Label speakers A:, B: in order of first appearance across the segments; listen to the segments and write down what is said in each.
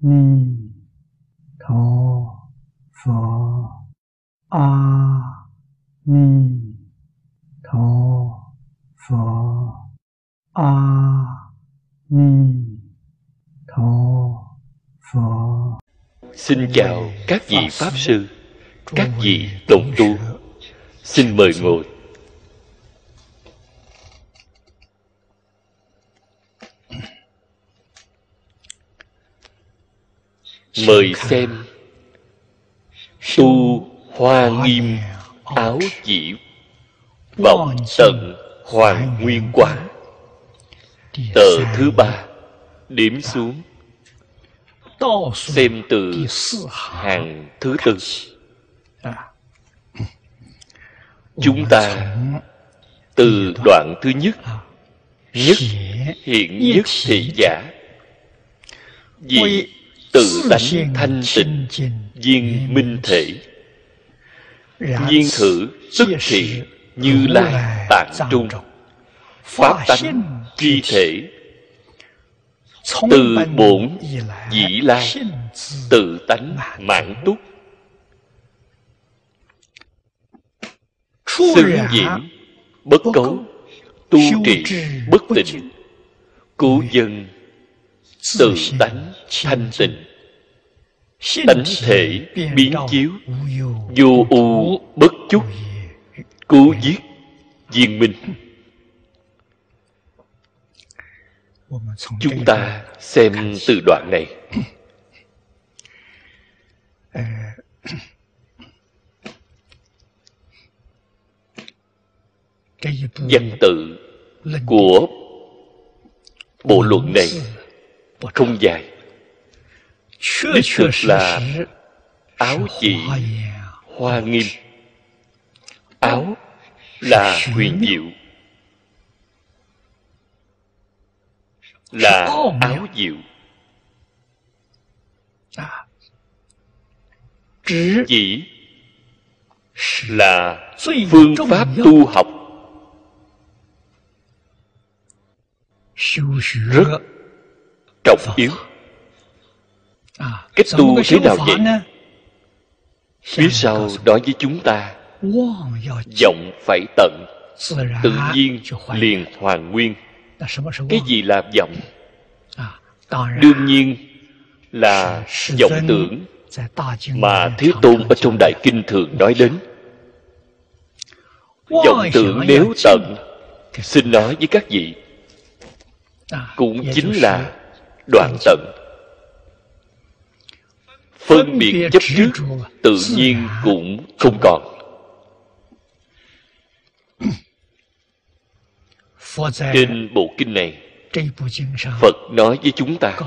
A: ni tho pho a ni tho pho a ni tho pho
B: Xin chào các vị Pháp Sư, các vị tổng tu. Xin mời ngồi. Mời xem. Tu Hoa Nghiêm Áo Chỉ Vọng Tận Hoàng Nguyên Quá Tờ thứ ba Điểm xuống. Xem từ hàng thứ tư. Chúng ta từ đoạn thứ nhất. Nhất hiện nhất thị giả. Vì tự tánh thanh tịnh viên minh thể. Nhiên thử tức thị như lai tạng trung. Pháp tánh chi thể. Từ bổn dĩ lai Tự tánh mãn túc. Xứng diễm Bất cấu Tu trì bất tịnh Cứu dân Tự tánh thanh tịnh Tánh thể biến chiếu Vô u bất chúc Cứu giết viên minh. Chúng ta xem từ đoạn này. Văn tự của bộ luận này không dài. Đích thực là áo chỉ hoa nghiêm. Áo là huyền diệu. Là áo diệu. Chỉ là phương pháp tu học. Rất trọng yếu. Cách tu thế nào vậy? phía sau nói với chúng ta. Vọng phải tận. Tự nhiên liền hoàn nguyên. Cái gì là vọng đương nhiên là vọng tưởng mà thế tôn ở trong đại kinh thường nói đến. Vọng tưởng nếu tận. Xin nói với các vị. Cũng chính là đoạn tận. Phân biệt chấp trước tự nhiên cũng không còn. Trên bộ kinh này phật nói với chúng ta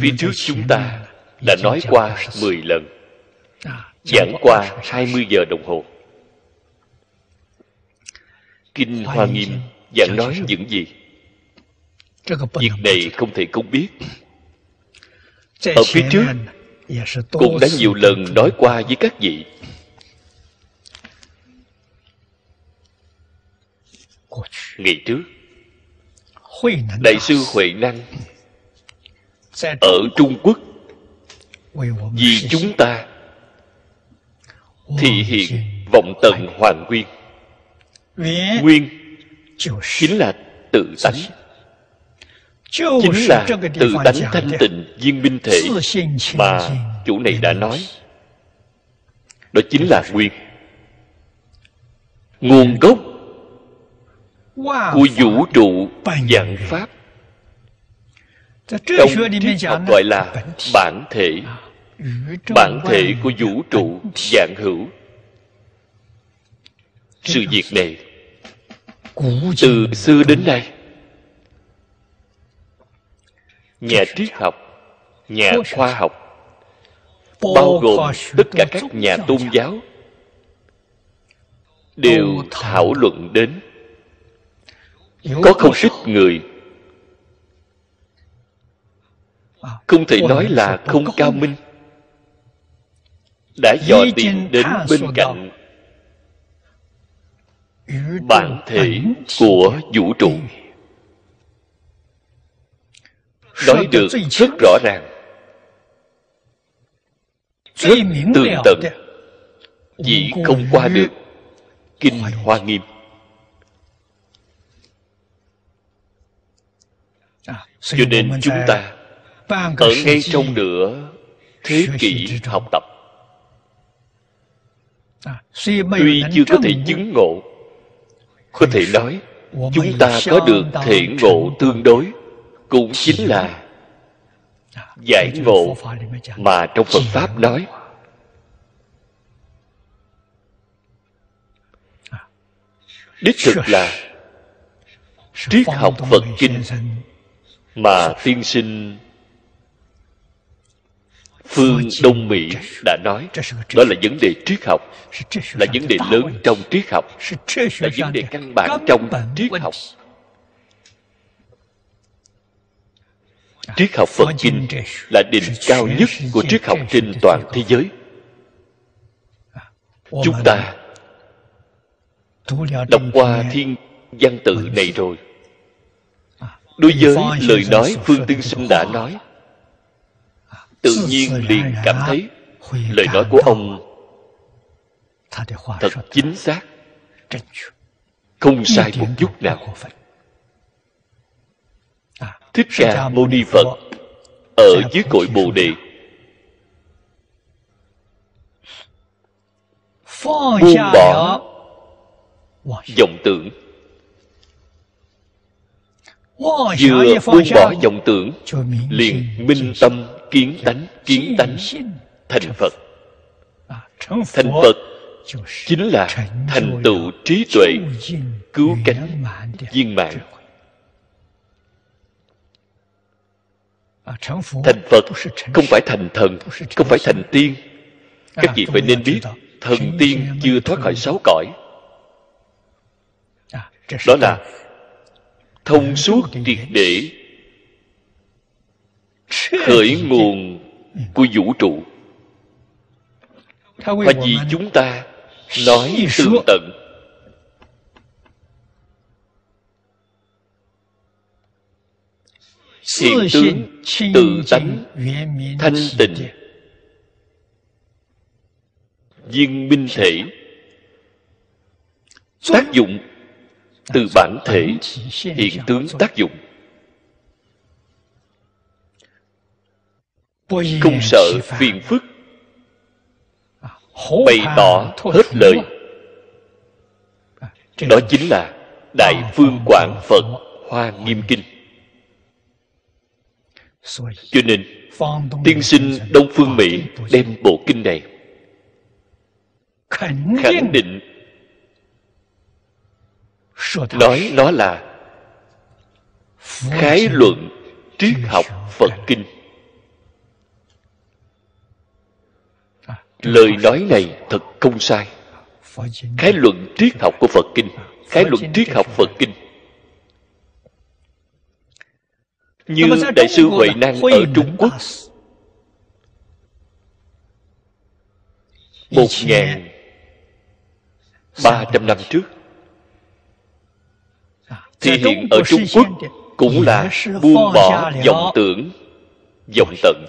B: phía trước chúng ta đã nói qua 10 lần giảng qua 20 giờ đồng hồ. Kinh hoa nghiêm giảng nói những gì việc này không thể không biết. ở phía trước cũng đã nhiều lần nói qua với các vị. ngày trước đại sư huệ năng ở trung quốc vì chúng ta thị hiện vọng tận hoàn nguyên. Nguyên chính là tự tánh chính là tự tánh thanh tịnh viên minh thể mà chủ này đã nói. đó chính là nguyên nguồn gốc của vũ trụ dạng pháp. Trong triết học gọi là bản thể bản thể của vũ trụ dạng hữu. Sự việc này từ xưa đến nay nhà triết học nhà khoa học bao gồm tất cả các nhà tôn giáo đều thảo luận đến. Có không ít người không thể nói là không cao minh. Đã dò tìm đến bên cạnh bản thể của vũ trụ nói được rất rõ ràng. Rất tường tận chỉ không qua được kinh hoa nghiêm. À, cho nên chúng ta ở ngay trong nửa thế kỷ học tập. À, tuy chưa có thể chứng ngộ có thể nói chúng ta có được thể ngộ tương đối cũng chính là giải ngộ mà trong phật pháp nói. Đích thực là triết học phật kinh mà tiên sinh phương đông mỹ đã nói. Đó là vấn đề triết học, là vấn đề lớn trong triết học, là vấn đề căn bản trong triết học. Triết học phật kinh là đỉnh cao nhất của triết học trên toàn thế giới. Chúng ta đọc qua thiên văn tự này rồi. Đối với lời nói phương tiên sinh đã nói tự nhiên liền cảm thấy lời nói của ông thật chính xác. Không sai một chút nào thích ca mâu ni phật ở dưới cội bồ đề. Buông bỏ vọng tưởng. Vừa buông bỏ vọng tưởng liền minh tâm kiến tánh kiến tánh thành phật. thành phật chính là thành tựu trí tuệ cứu cánh viên mãn thành phật không phải thành thần không phải thành tiên. Các vị phải nên biết thần tiên chưa thoát khỏi sáu cõi. Đó là thông suốt triệt để khởi nguồn của vũ trụ. Và vì chúng ta nói tường tận hiện tướng tự tánh thanh tịnh. viên minh thể. Tác dụng từ bản thể. hiện tướng tác dụng. Không sợ phiền phức. Bày tỏ hết lời. Đó chính là đại phương quảng phật hoa nghiêm kinh cho nên tiên sinh đông phương mỹ đem bộ kinh này. Khẳng định. Nói nó là khái luận triết học phật kinh. Lời nói này thật không sai. Khái luận triết học của phật kinh. Khái luận triết học phật kinh như đại sư huệ năng ở trung quốc. một ngàn ba trăm năm trước thì hiện ở trung quốc cũng là buông bỏ vọng tưởng vọng tận.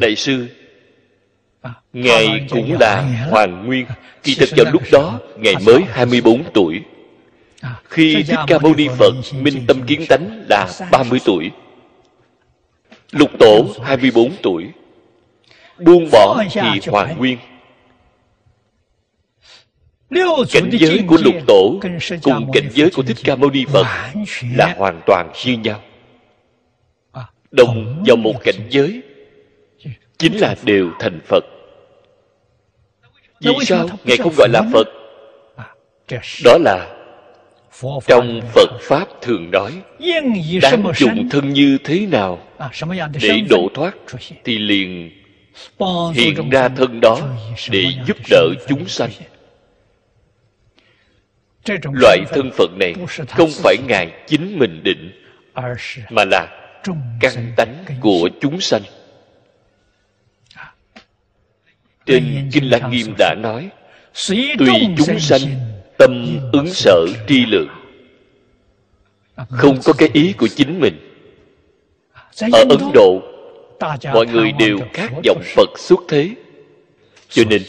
B: Đại sư ngài cũng là hoàng nguyên kỳ thực vào lúc đó ngài mới 24 tuổi khi thích ca mâu ni phật minh tâm kiến tánh là 30 tuổi lục tổ 24 tuổi buông bỏ thì hoàng nguyên cảnh giới của lục tổ cùng cảnh giới của thích ca mâu ni phật là hoàn toàn như nhau đồng vào một cảnh giới chính là đều thành phật vì sao ngài không gọi là phật đó là trong phật pháp thường nói đáng dụng thân như thế nào để độ thoát thì liền hiện ra thân đó để giúp đỡ chúng sanh. loại thân phận này không phải ngài chính mình định mà là căn tánh của chúng sanh. Trên kinh lăng nghiêm đã nói tùy chúng sanh tâm ứng sở tri lượng. Không có cái ý của chính mình. Ở ấn độ, mọi người đều khác dòng phật xuất thế. Cho nên,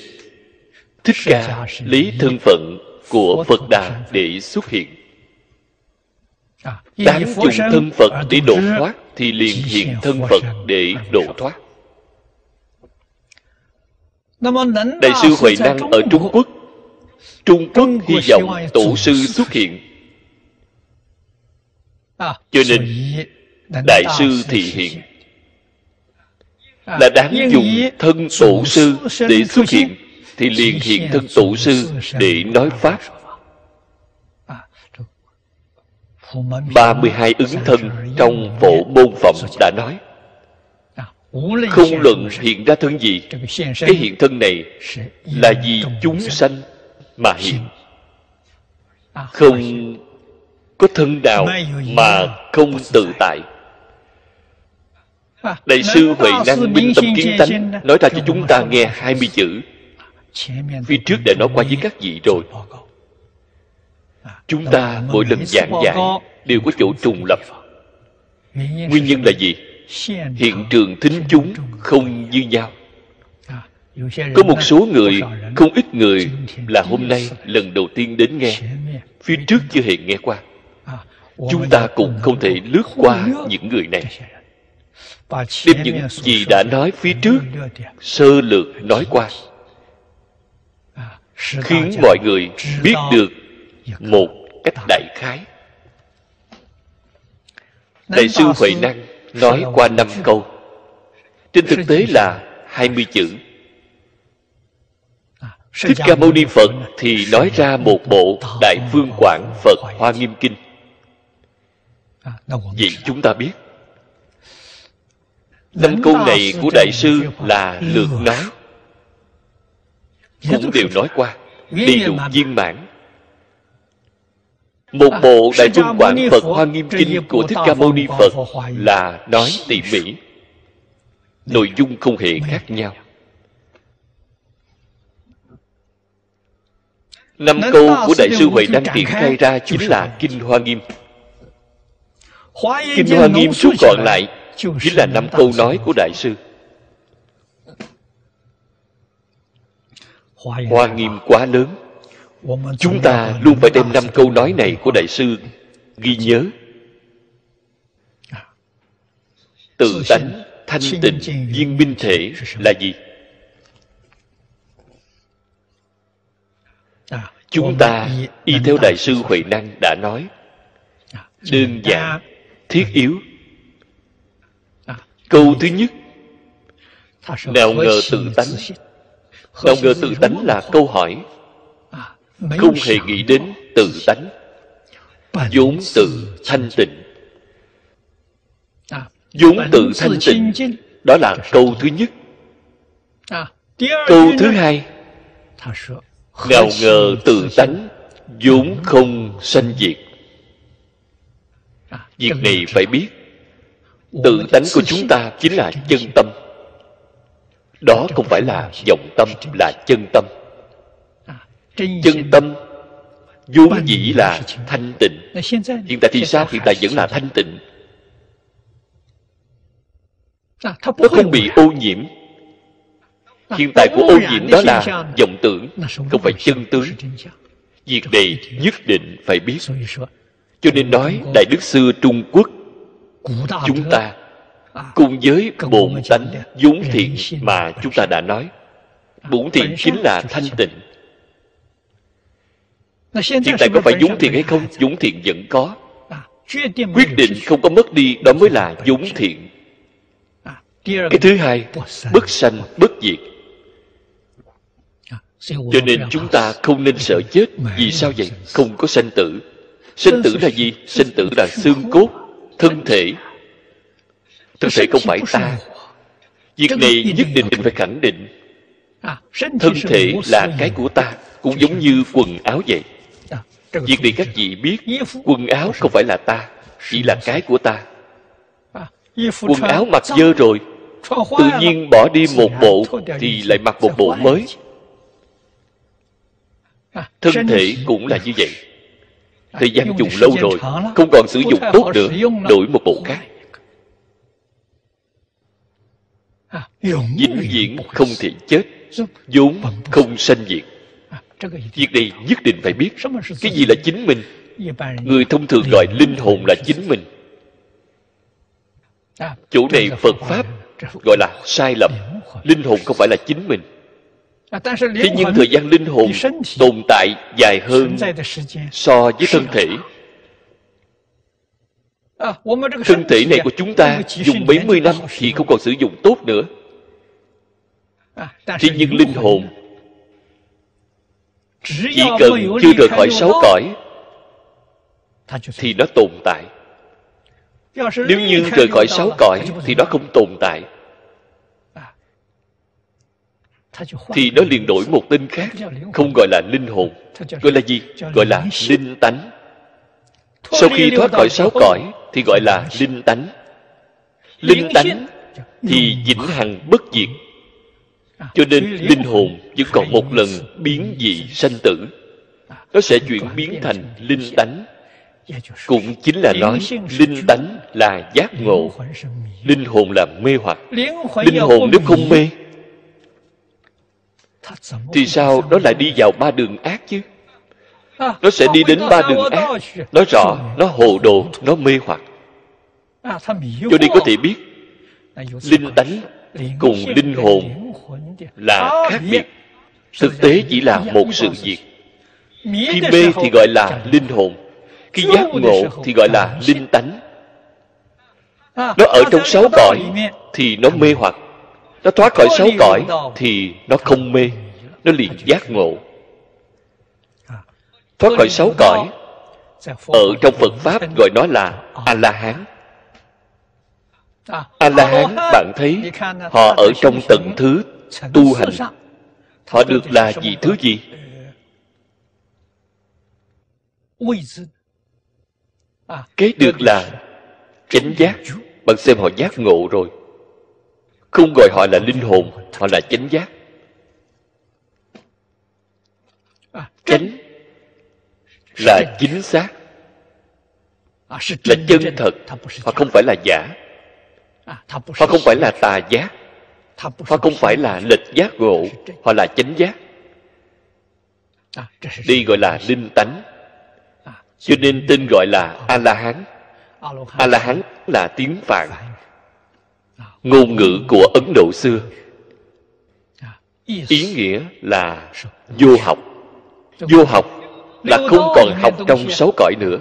B: thích ca lý thân phận của phật đà để xuất hiện. Đáng dùng thân phật để độ thoát thì liền hiện thân phật để độ thoát. Đại sư huệ năng ở trung quốc trung quốc hy vọng tổ sư xuất hiện. Cho nên đại sư thị hiện. là đáng dùng thân tổ sư để xuất hiện thì liền hiện thân tổ sư để nói pháp. 32 ứng thân trong phổ môn phẩm đã nói. Không luận hiện ra thân gì Cái hiện thân này là vì chúng sanh mà hiện Không có thân nào mà không tự tại. Đại sư Huệ Năng Minh Tâm Kiến Tánh Nói ra cho chúng ta nghe 20 chữ. Phía trước đã nói qua với các vị rồi. Chúng ta mỗi lần giảng giải đều có chỗ trùng lập. Nguyên nhân là gì? Hiện trường thính chúng không như nhau có một số người không ít người là hôm nay lần đầu tiên đến nghe. Phía trước chưa hề nghe qua. Chúng ta cũng không thể lướt qua những người này. Đem những gì đã nói phía trước sơ lược nói qua. Khiến mọi người biết được một cách đại khái đại sư huệ năng nói qua năm câu. Trên thực tế là hai mươi chữ thích ca mâu ni phật thì nói ra một bộ đại phương quảng phật hoa nghiêm kinh. Vậy chúng ta biết. Năm câu này của đại sư là lượt nói. Cũng đều nói qua đầy đủ viên mãn. Một bộ đại trung quảng phật hoa nghiêm kinh của thích ca mâu ni phật là nói tỉ mỉ. Nội dung không hề khác nhau năm câu của đại sư huệ đăng triển khai ra chính là kinh hoa nghiêm. Kinh hoa nghiêm rút gọn lại chính là năm câu nói của đại sư. Hoa nghiêm quá lớn. Chúng ta luôn phải đem năm câu nói này của đại sư ghi nhớ. Tự tánh thanh tịnh viên minh thể là gì chúng ta y theo đại sư huệ năng đã nói. Đơn giản thiết yếu. Câu thứ nhất nào ngờ tự tánh. nào ngờ tự tánh là câu hỏi. Không hề nghĩ đến tự tánh. Vốn tự thanh tịnh. Vốn tự thanh tịnh. đó là câu thứ nhất. Câu thứ hai nào ngờ tự tánh vốn không sanh diệt. Việc này phải biết tự tánh của chúng ta chính là chân tâm. Đó không phải là vọng tâm là chân tâm. chân tâm vốn dĩ là thanh tịnh. Hiện tại thì sao? hiện tại vẫn là thanh tịnh. Nó không bị ô nhiễm hiện tại của ô nhiễm đó là vọng tưởng không phải chân tướng. việc này nhất định phải biết. Cho nên nói đại đức xưa trung quốc chúng ta cùng với bổn tánh vốn thiện mà chúng ta đã nói. Bổn thiện chính là thanh tịnh. Hiện tại có phải vốn thiện hay không? vốn thiện vẫn có. Quyết định không có mất đi đó mới là vốn thiện. Cái thứ hai bất sanh bất diệt cho nên chúng ta không nên sợ chết vì sao vậy? không có sanh tử. Sanh tử là gì? Sanh tử là xương cốt thân thể. Thân thể không phải ta. Việc này nhất định phải khẳng định. Thân thể là cái của ta cũng giống như quần áo vậy. Việc này các vị biết quần áo không phải là ta chỉ là cái của ta. Quần áo mặc dơ rồi. Tự nhiên bỏ đi một bộ thì lại mặc một bộ mới thân thể cũng là như vậy. Thời gian dùng lâu rồi không còn sử dụng tốt nữa đổi một bộ khác. Vĩnh viễn không thể chết vốn không sanh diệt. Việc này nhất định phải biết. Cái gì là chính mình? Người thông thường gọi linh hồn là chính mình. Chỗ này phật pháp gọi là sai lầm. Linh hồn không phải là chính mình thế nhưng thời gian linh hồn tồn tại dài hơn so với thân thể。thân thể này của chúng ta dùng mấy mươi năm thì không còn sử dụng tốt nữa. Thế nhưng linh hồn chỉ cần chưa rời khỏi sáu cõi thì nó tồn tại。nếu như rời khỏi sáu cõi thì nó không tồn tại thì nó liền đổi một tên khác không gọi là linh hồn gọi là gì? gọi là linh tánh. Sau khi thoát khỏi sáu cõi thì gọi là linh tánh. Linh tánh thì vĩnh hằng bất diệt. Cho nên linh hồn vẫn còn một lần biến dị sanh tử. Nó sẽ chuyển biến thành linh tánh. Cũng chính là nói linh tánh là giác ngộ. linh hồn là mê hoặc. Linh hồn nếu không mê thì sao? Nó lại đi vào ba đường ác chứ? Nó sẽ đi đến ba đường ác. Nói rõ nó hồ đồ nó mê hoặc. Cho nên có thể biết linh tánh cùng linh hồn là khác biệt. Thực tế chỉ là một sự việc. khi mê thì gọi là linh hồn. khi giác ngộ thì gọi là linh tánh. Nó ở trong sáu cõi thì nó mê hoặc nó thoát khỏi sáu cõi thì nó không mê nó liền giác ngộ. Thoát khỏi sáu cõi ở trong phật pháp gọi nó là a la hán a la hán bạn thấy họ ở trong tận thứ tu hành. họ được là gì thứ gì? cái được là chánh giác. bạn xem họ giác ngộ rồi không gọi họ là linh hồn họ là chánh giác. Chánh là chính xác. Là chân thật họ không phải là giả. Họ không phải là tà giác. Họ không phải là lệch giác ngộ họ là chánh giác. Đây gọi là linh tánh. Cho nên tên gọi là a la hán a la hán là tiếng phạn ngôn ngữ của ấn độ xưa. Ý nghĩa là vô học. Vô học là không còn học trong sáu cõi nữa.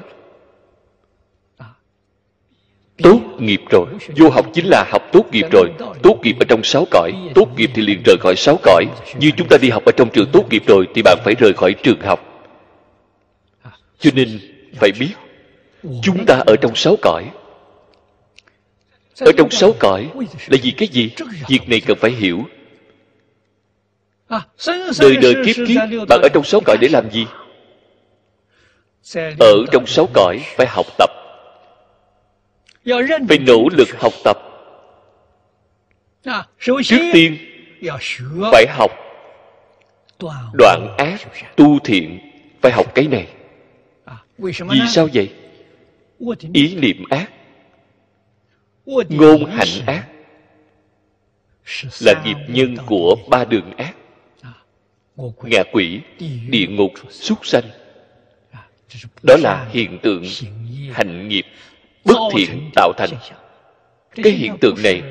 B: Tốt nghiệp rồi. Vô học chính là học tốt nghiệp rồi. Tốt nghiệp ở trong sáu cõi. Tốt nghiệp thì liền rời khỏi sáu cõi. Như chúng ta đi học ở trong trường tốt nghiệp rồi thì bạn phải rời khỏi trường học. Cho nên phải biết, chúng ta ở trong sáu cõi ở trong sáu cõi là vì cái gì? Việc này cần phải hiểu. Đời đời kiếp kiếp, bạn ở trong sáu cõi để làm gì? Ở trong sáu cõi phải học tập. Phải nỗ lực học tập. Trước tiên, phải học đoạn ác, tu thiện, phải học cái này. Vì sao vậy? Ý niệm ác ngôn hành ác là nghiệp nhân của ba đường ác. Ngạ quỷ địa ngục súc sanh. Đó là hiện tượng hành nghiệp bất thiện tạo thành. cái hiện tượng này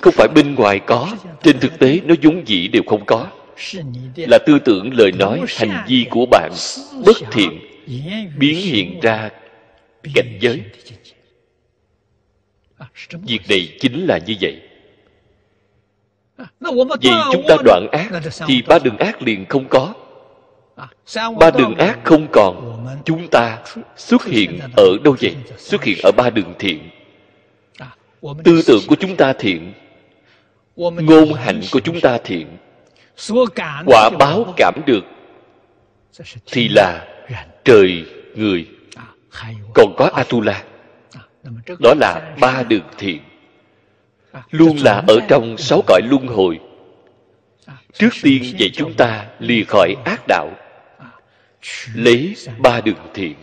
B: không phải bên ngoài có trên thực tế nó vốn dĩ đều không có. Là tư tưởng lời nói hành vi của bạn bất thiện biến hiện ra cảnh giới việc này chính là như vậy. Vì chúng ta đoạn ác thì ba đường ác liền không có. Ba đường ác không còn. Chúng ta xuất hiện ở đâu vậy? Xuất hiện ở ba đường thiện. Tư tưởng của chúng ta thiện. Ngôn hạnh của chúng ta thiện. Quả báo cảm được thì là trời người. Còn có atula đó là ba đường thiện. luôn là ở trong sáu cõi luân hồi. Trước tiên dạy chúng ta lìa khỏi ác đạo. Lấy ba đường thiện.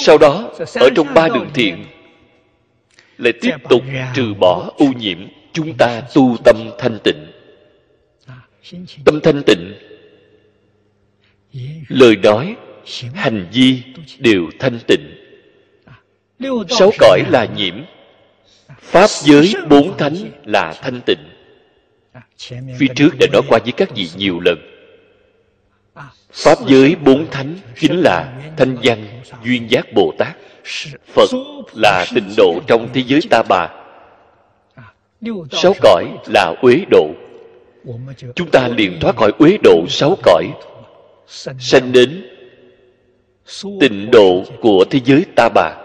B: Sau đó ở trong ba đường thiện lại tiếp tục trừ bỏ ô nhiễm chúng ta tu tâm thanh tịnh. Tâm thanh tịnh lời nói hành vi đều thanh tịnh sáu cõi là nhiễm. Pháp giới bốn thánh là thanh tịnh. Phía trước đã nói qua với các vị nhiều lần. Pháp giới bốn thánh chính là thanh văn duyên giác bồ tát. Phật là tịnh độ trong thế giới ta bà. Sáu cõi là uế độ. Chúng ta liền thoát khỏi uế độ sáu cõi, sanh đến tịnh độ của thế giới ta bà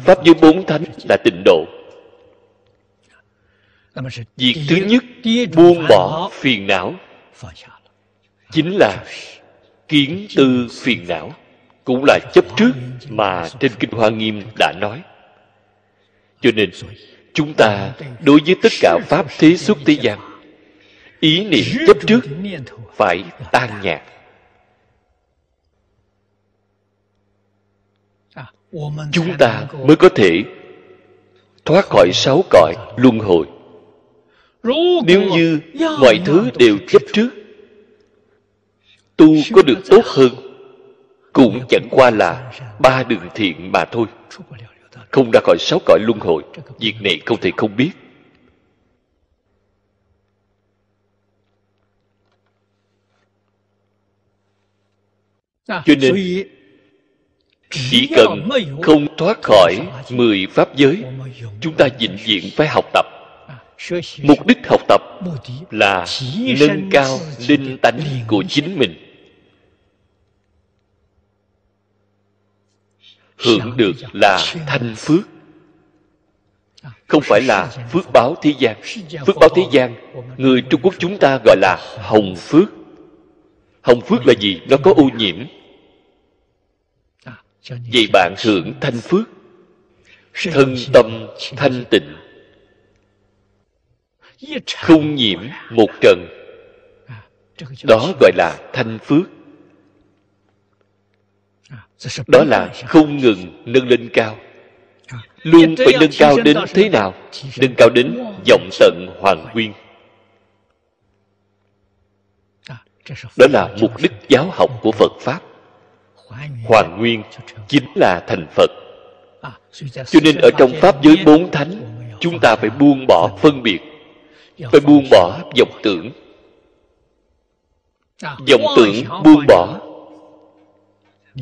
B: pháp giới bốn thánh là tịnh độ. Việc thứ nhất buông bỏ phiền não. Chính là kiến tư phiền não cũng là chấp trước mà trên kinh hoa nghiêm đã nói. Cho nên chúng ta đối với tất cả pháp thế xuất thế gian ý niệm chấp trước phải tan nhạt chúng ta mới có thể thoát khỏi sáu cõi luân hồi. Nếu như mọi thứ đều chấp trước tu có được tốt hơn cũng chẳng qua là ba đường thiện mà thôi. Không ra khỏi sáu cõi luân hồi việc này không thể không biết. Cho nên chỉ cần không thoát khỏi mười pháp giới chúng ta vĩnh viễn phải học tập. Mục đích học tập là nâng cao linh tánh của chính mình. Hưởng được là thanh phước. Không phải là phước báo thế gian. Phước báo thế gian người trung quốc chúng ta gọi là hồng phước. Hồng phước là gì? Nó có ô nhiễm vậy bạn hưởng thanh phước thân tâm thanh tịnh. Không nhiễm một trần. Đó gọi là thanh phước. Đó là không ngừng nâng lên cao. Luôn phải nâng cao đến thế nào? nâng cao đến vọng tận hoàng nguyên. Đó là mục đích giáo học của phật pháp hoàn nguyên chính là thành phật. Cho nên ở trong pháp giới bốn thánh, chúng ta phải buông bỏ phân biệt, phải buông bỏ vọng tưởng. Vọng tưởng buông bỏ.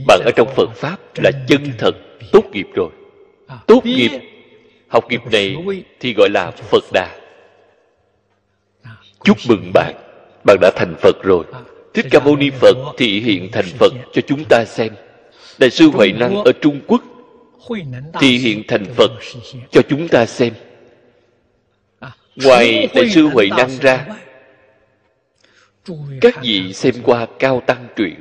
B: Bạn ở trong phật pháp là chân thật, tốt nghiệp rồi. Tốt nghiệp. Học nghiệp này thì gọi là phật đà. Chúc mừng bạn bạn đã thành phật rồi thích ca mâu ni phật thị hiện thành phật cho chúng ta xem. Đại sư huệ năng ở trung quốc thị hiện thành phật cho chúng ta xem. Ngoài đại sư huệ năng ra, các vị xem qua cao tăng truyện.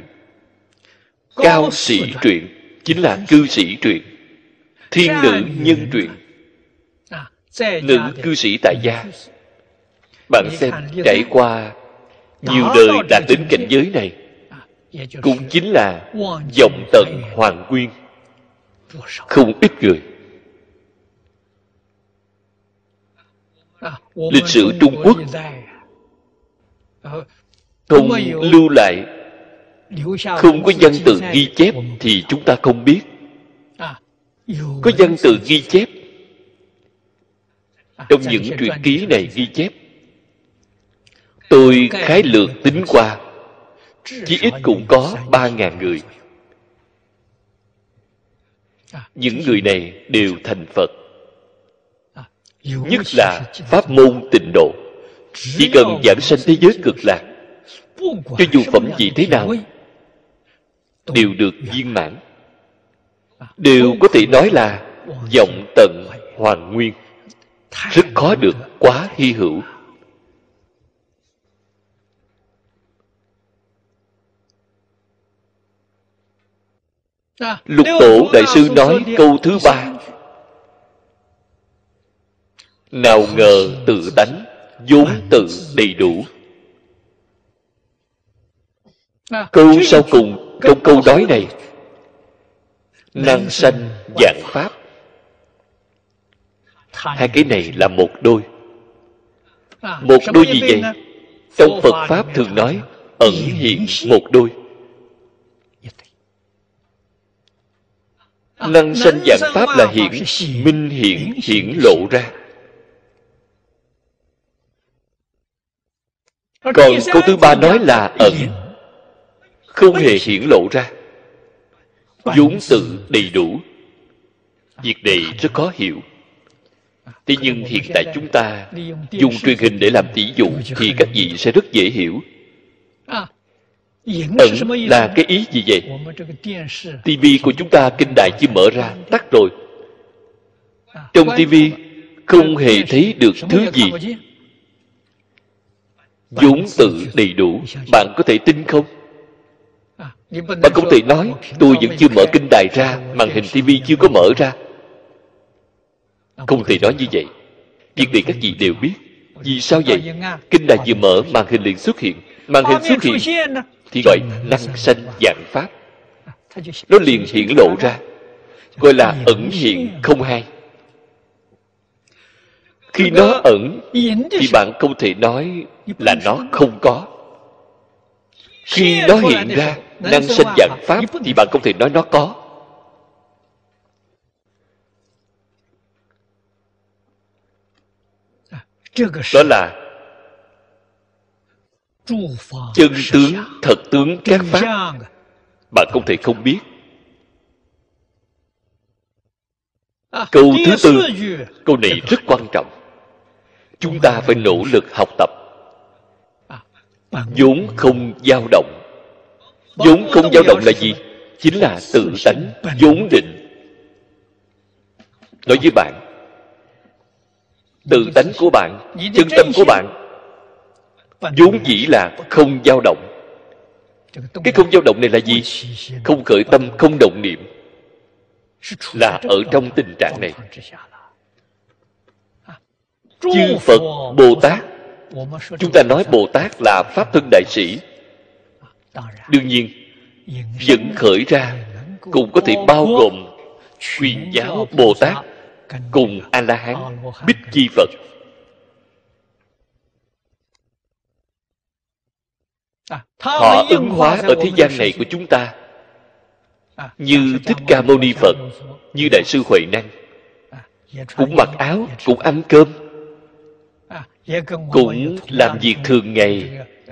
B: Cao sĩ truyện chính là cư sĩ truyện, thiên nữ nhân truyện, nữ cư sĩ tại gia. Bạn xem trải qua nhiều đời đạt đến cảnh giới này. Cũng chính là dòng tận hoàng nguyên. Không ít người. Lịch sử trung quốc không lưu lại. Không có văn tự ghi chép thì chúng ta không biết. Có văn tự ghi chép. Trong những truyện ký này ghi chép tôi khái lược tính qua chỉ ít cũng có ba ngàn người. Những người này đều thành phật. Nhất là pháp môn tịnh độ. Chỉ cần giảng sanh thế giới cực lạc cho dù phẩm vị thế nào đều được viên mãn. Đều có thể nói là vọng tận hoàn nguyên. Rất khó được quá hy hữu lục tổ đại sư nói câu thứ ba. nào ngờ tự tánh vốn tự đầy đủ. Câu sau cùng trong câu nói này. năng sanh dạng pháp. hai cái này là một đôi. Một đôi gì vậy? trong phật pháp thường nói ẩn hiện một đôi năng sanh dạng pháp là hiện minh hiện hiển lộ ra. Còn câu thứ ba nói là ẩn không hề hiển lộ ra. Vốn tự đầy đủ việc này rất khó hiểu. Thế nhưng hiện tại chúng ta dùng truyền hình để làm tỷ dụ thì các vị sẽ rất dễ hiểu ẩn là cái ý gì vậy? tivi của chúng ta kinh đại chưa mở ra tắt rồi. Trong tivi không hề thấy được thứ gì. vốn tự đầy đủ bạn có thể tin không? Bạn không thể nói tôi vẫn chưa mở kinh đài ra màn hình tivi chưa có mở ra. Không thể nói như vậy. việc này các vị đều biết. vì sao vậy? kinh đài vừa mở màn hình liền xuất hiện. Màn hình xuất hiện thì gọi năng sanh dạng pháp. Nó liền hiển lộ ra gọi là ẩn hiện không hay khi nó ẩn thì bạn không thể nói là nó không có. Khi nó hiện ra năng sanh dạng pháp thì bạn không thể nói nó có. Đó là chân tướng thật tướng các pháp bạn không thể không biết. Câu thứ tư câu này rất quan trọng. Chúng ta phải nỗ lực học tập. Vốn không dao động. Vốn không dao động là gì? chính là tự tánh vốn định. Nói với bạn tự tánh của bạn chân tâm của bạn vốn dĩ là không dao động. Cái không dao động này là gì? Không khởi tâm, không động niệm. Là ở trong tình trạng này. Chư phật, bồ tát. Chúng ta nói bồ tát là pháp thân đại sĩ. Đương nhiên, vẫn khởi ra, cũng có thể bao gồm truyền giáo bồ tát cùng a la hán, bích chi phật. Họ ứng hóa ở thế gian này của chúng ta. Như thích ca mâu ni phật như đại sư huệ năng. Cũng mặc áo cũng ăn cơm. Cũng làm việc thường ngày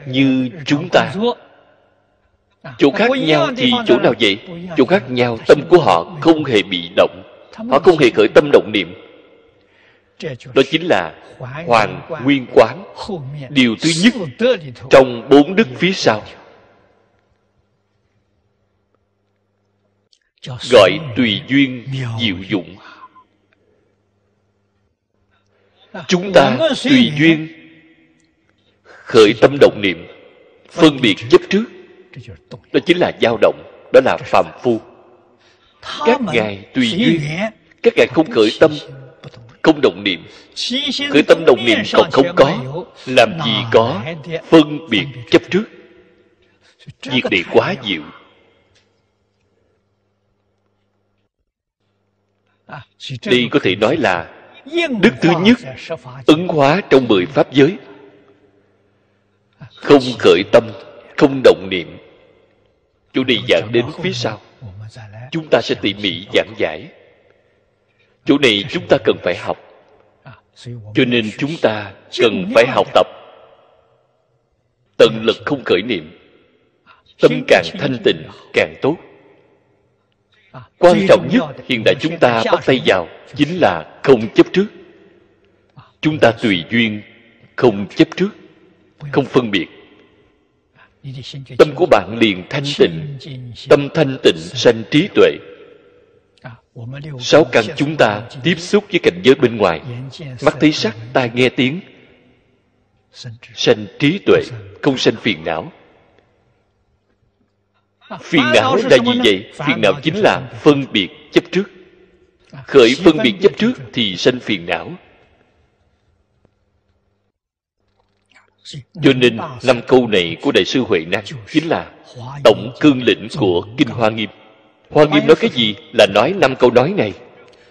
B: như chúng ta. chỗ khác nhau thì chỗ nào vậy? Chỗ khác nhau tâm của họ không hề bị động. Họ không hề khởi tâm động niệm đó chính là hoàn nguyên quán điều thứ nhất trong bốn đức phía sau gọi tùy duyên diệu dụng。chúng ta tùy duyên khởi tâm động niệm phân biệt chấp trước。đó chính là dao động đó là phàm phu các ngài tùy duyên các ngài không khởi tâm không động niệm. Khởi tâm động niệm còn không có, làm gì có, phân biệt chấp trước. Việc này quá diệu đây có thể nói là đức thứ nhất ứng hóa trong mười pháp giới. Không khởi tâm, không động niệm. Chủ đề giảng đến phía sau. Chúng ta sẽ tỉ mỉ giảng giải chỗ này chúng ta cần phải học. Cho nên chúng ta cần phải học tập. Tận lực không khởi niệm. Tâm càng thanh tịnh, càng tốt. Quan trọng nhất hiện đại chúng ta bắt tay vào chính là không chấp trước. Chúng ta tùy duyên, không chấp trước, không phân biệt. Tâm của bạn liền thanh tịnh, tâm thanh tịnh sanh trí tuệ sáu căn chúng ta tiếp xúc với cảnh giới bên ngoài. Mắt thấy sắc, tai nghe tiếng. Sanh trí tuệ, không sanh phiền não. Phiền não là gì vậy? Phiền não chính là phân biệt chấp trước. Khởi phân biệt chấp trước thì sanh phiền não. Cho nên năm câu này của đại sư huệ năng chính là tổng cương lĩnh của kinh hoa nghiêm. Hoa Nghiêm nói cái gì? Là nói năm câu nói này.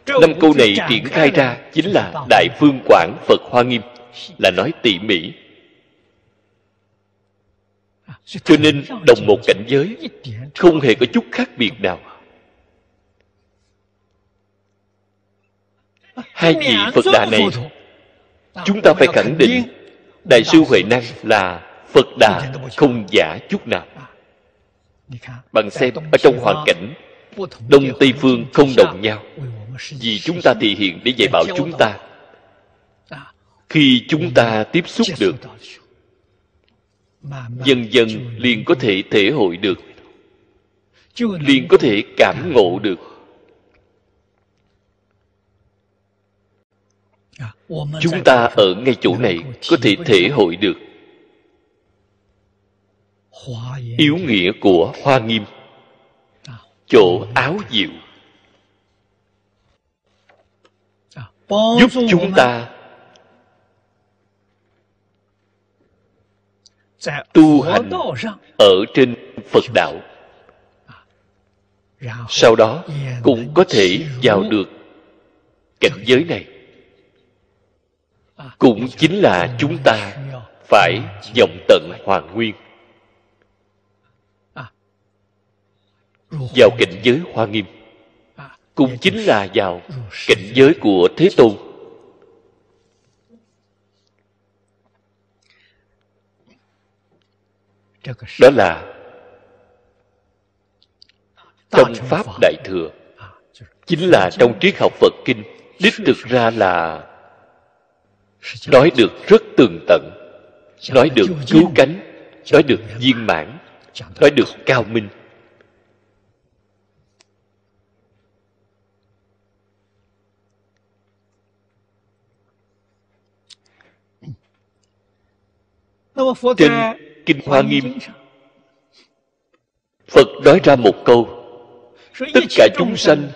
B: Năm câu này triển khai ra chính là Đại Phương Quảng Phật Hoa Nghiêm, là nói tỉ mỉ. Cho nên đồng một cảnh giới không hề có chút khác biệt nào. Hai vị Phật Đà này chúng ta phải khẳng định Đại sư Huệ Năng là Phật Đà không giả chút nào. Bạn xem ở trong hoàn cảnh Đông Tây Phương không đồng nhau. Vì chúng ta thể hiện để dạy bảo chúng ta. Khi chúng ta tiếp xúc được Dần dần liền có thể thể hội được. Liền có thể cảm ngộ được. Chúng ta ở ngay chỗ này có thể thể hội được. Yếu nghĩa của Hoa Nghiêm chỗ áo diệu giúp chúng ta tu hành ở trên phật đạo. Sau đó cũng có thể vào được cảnh giới này. Cũng chính là chúng ta phải vọng tận hoàn nguyên vào cảnh giới hoa nghiêm. Cũng chính là vào cảnh giới của thế tôn. Đó là trong pháp đại thừa. Chính là trong triết học phật kinh đích thực ra là nói được rất tường tận nói được cứu cánh nói được viên mãn nói được cao minh trên kinh hoa nghiêm phật nói ra một câu tất cả chúng sanh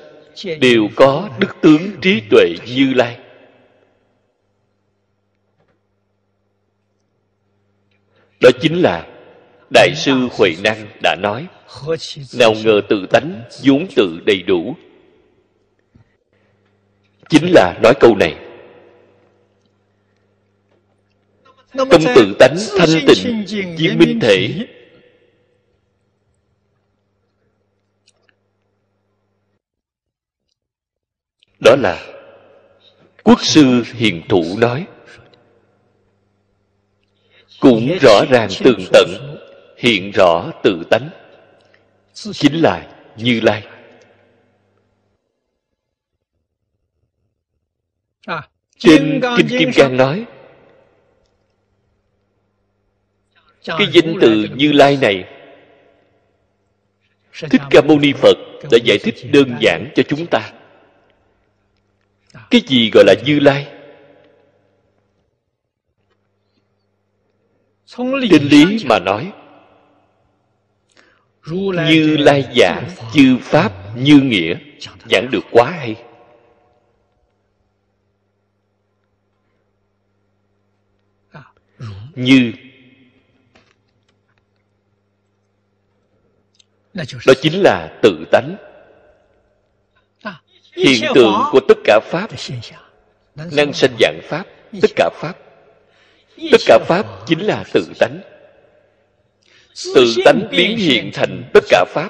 B: đều có đức tướng trí tuệ như lai. Đó chính là đại sư huệ năng đã nói nào ngờ tự tánh vốn tự đầy đủ. Chính là nói câu này trong tự tánh thanh tịnh viên minh thể. đó là quốc sư hiền thụ nói. Cũng rõ ràng tường tận hiện rõ tự tánh. Chính là như lai. Trên kinh kim cang nói cái danh từ như lai này. Thích ca mâu ni phật đã giải thích đơn giản cho chúng ta. Cái gì gọi là như lai? Trên lý mà nói như lai giảng chư pháp như nghĩa giảng được quá hay? Như đó chính là tự tánh. Hiện tượng của tất cả pháp năng sanh dạng pháp tất cả pháp. Tất cả pháp chính là tự tánh. Tự tánh biến hiện thành tất cả pháp.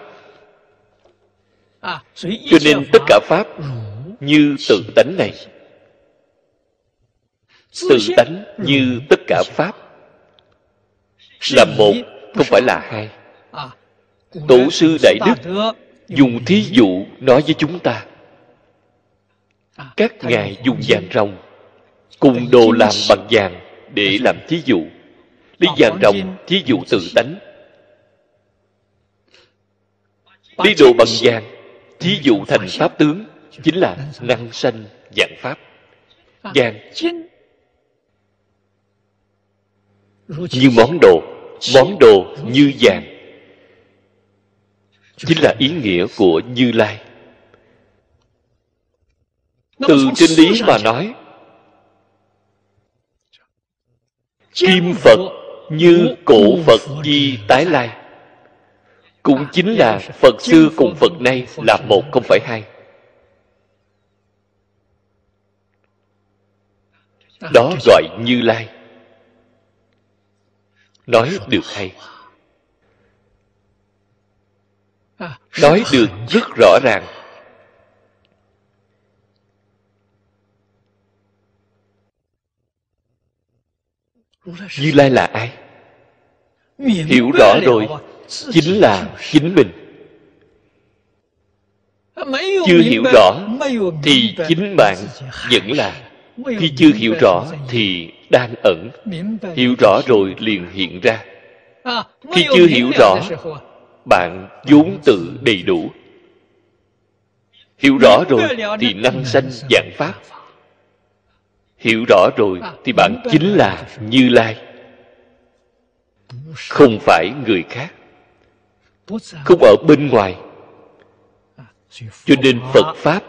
B: Cho nên tất cả pháp như tự tánh này. Tự tánh như tất cả pháp. là một không phải là hai tổ sư đại đức dùng thí dụ nói với chúng ta. Các ngài dùng vàng rồng cùng đồ làm bằng vàng để làm thí dụ. Lấy vàng rồng thí dụ tự tánh. Lấy đồ bằng vàng thí dụ thành pháp tướng chính là năng sanh dạng pháp. Vàng. như món đồ món đồ như vàng chính là ý nghĩa của như lai. Từ trên lý mà nói kim phật như cổ phật di tái lai. Cũng chính là phật xưa cùng phật nay là một không phải hai. Đó gọi như lai. Nói được hay nói được rất rõ ràng. Như lai là ai? Hiểu rõ rồi, chính là chính mình. Chưa hiểu rõ thì chính bạn vẫn là. Khi chưa hiểu rõ thì đang ẩn. Hiểu rõ rồi liền hiện ra. Khi chưa hiểu rõ bạn vốn tự đầy đủ. Hiểu rõ rồi thì năng sanh dạng pháp. Hiểu rõ rồi thì bạn chính là như lai. Không phải người khác. Không ở bên ngoài. Cho nên phật pháp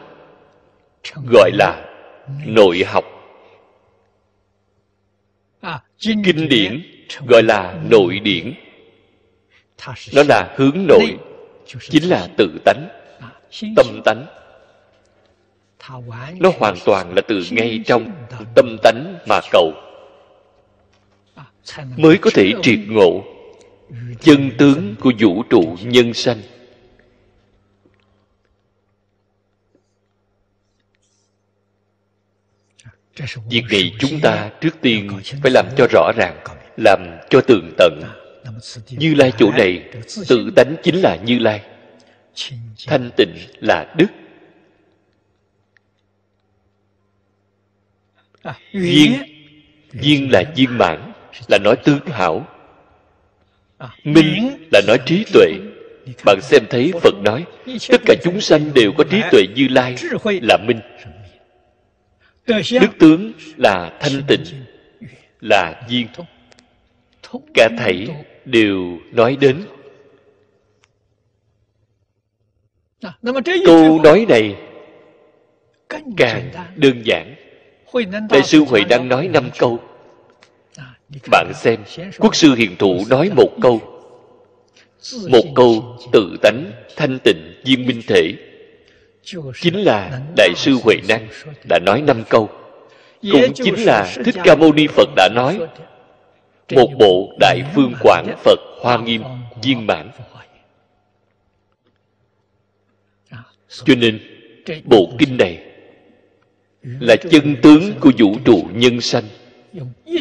B: gọi là nội học. Kinh điển gọi là nội điển nó là hướng nội chính là tự tánh tâm tánh. nó hoàn toàn là từ ngay trong tâm tánh mà cầu. Mới có thể triệt ngộ chân tướng của vũ trụ nhân sanh. Việc này chúng ta trước tiên phải làm cho rõ ràng làm cho tường tận như lai chỗ này, tự tánh chính là như lai. Thanh tịnh là đức. Viên viên là viên mãn, là nói tướng hảo. Minh là nói trí tuệ. Bạn xem thấy phật nói, tất cả chúng sanh đều có trí tuệ như lai là minh. Đức tướng là thanh tịnh, là viên. Cả thảy đều nói đến. Câu nói này càng đơn giản. Đại sư huệ đang nói năm câu. Bạn xem quốc sư hiền thụ nói một câu. Một câu tự tánh thanh tịnh viên minh thể. Chính là đại sư huệ năng đã nói năm câu. Cũng chính là thích ca mâu ni phật đã nói một bộ đại phương quảng phật hoa nghiêm viên mãn. Cho nên bộ kinh này là chân tướng của vũ trụ nhân sanh.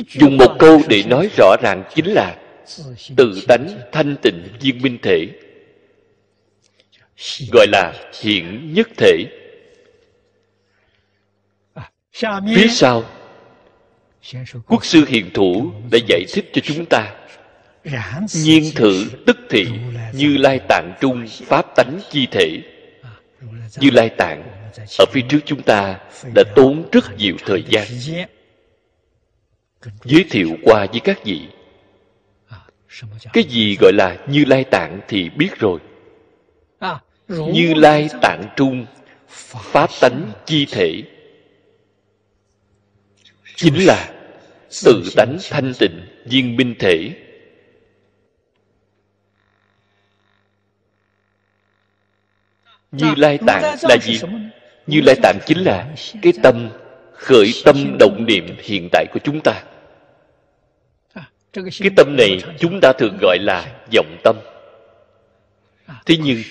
B: Dùng một câu để nói rõ ràng chính là tự tánh thanh tịnh viên minh thể gọi là hiện nhất thể. Phía sau quốc sư hiền thủ đã giải thích cho chúng ta. Nhiên thử tức thị như lai tạng trung pháp tánh chi thể. Như lai tạng, ở phía trước chúng ta đã tốn rất nhiều thời gian. Giới thiệu qua với các vị. Cái gì gọi là như lai tạng thì biết rồi. Như lai tạng trung pháp tánh chi thể. Chính là tự tánh thanh tịnh viên minh thể. Như lai tạng là gì? như lai tạng chính là cái tâm khởi tâm động niệm hiện tại của chúng ta. Cái tâm này chúng ta thường gọi là vọng tâm. Thế nhưng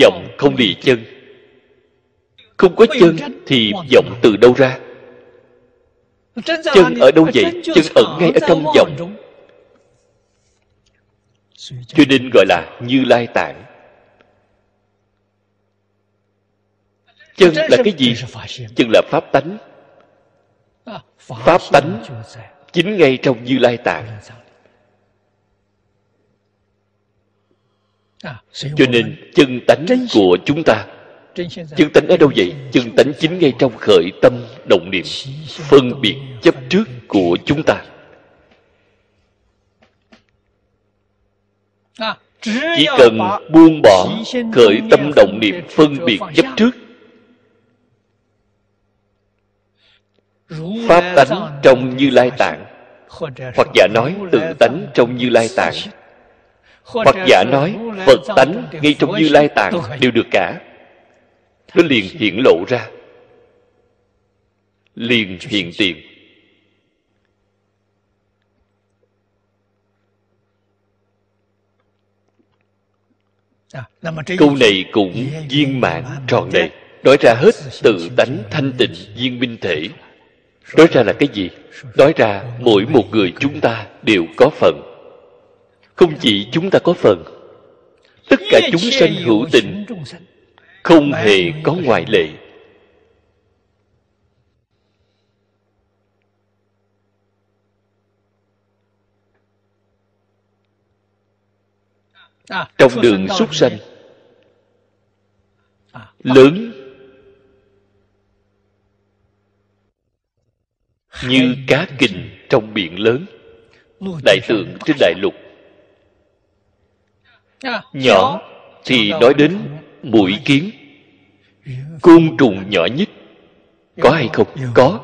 B: vọng không lì chân. Không có chân thì vọng từ đâu ra chân ở đâu vậy? chân ẩn ngay ở trong vọng cho nên gọi là như lai tạng. Chân là cái gì? Chân là pháp tánh. Pháp tánh chính ngay trong như lai tạng. Cho nên chân tánh của chúng ta chân tánh ở đâu vậy? Chân tánh chính ngay trong khởi tâm động niệm. Phân biệt chấp trước của chúng ta. Chỉ cần buông bỏ khởi tâm động niệm, phân biệt chấp trước. Pháp tánh trong như lai tạng. Hoặc giả nói, tự tánh trong như lai tạng. Hoặc giả nói, phật tánh ngay trong như lai tạng đều được cả nó liền hiện lộ ra. Liền hiện tiền. Câu này cũng viên mãn tròn đầy nói ra hết tự tánh thanh tịnh viên minh thể. nói ra là cái gì? nói ra mỗi một người chúng ta đều có phần. Không chỉ chúng ta có phần tất cả chúng sanh hữu tình không hề có ngoại lệ. Trong đường súc sanh. Lớn. Như cá kình trong biển lớn. Đại tượng trên đại lục. Nhỏ thì nói đến mũi kiến. Côn trùng nhỏ nhất, có hay không? Có.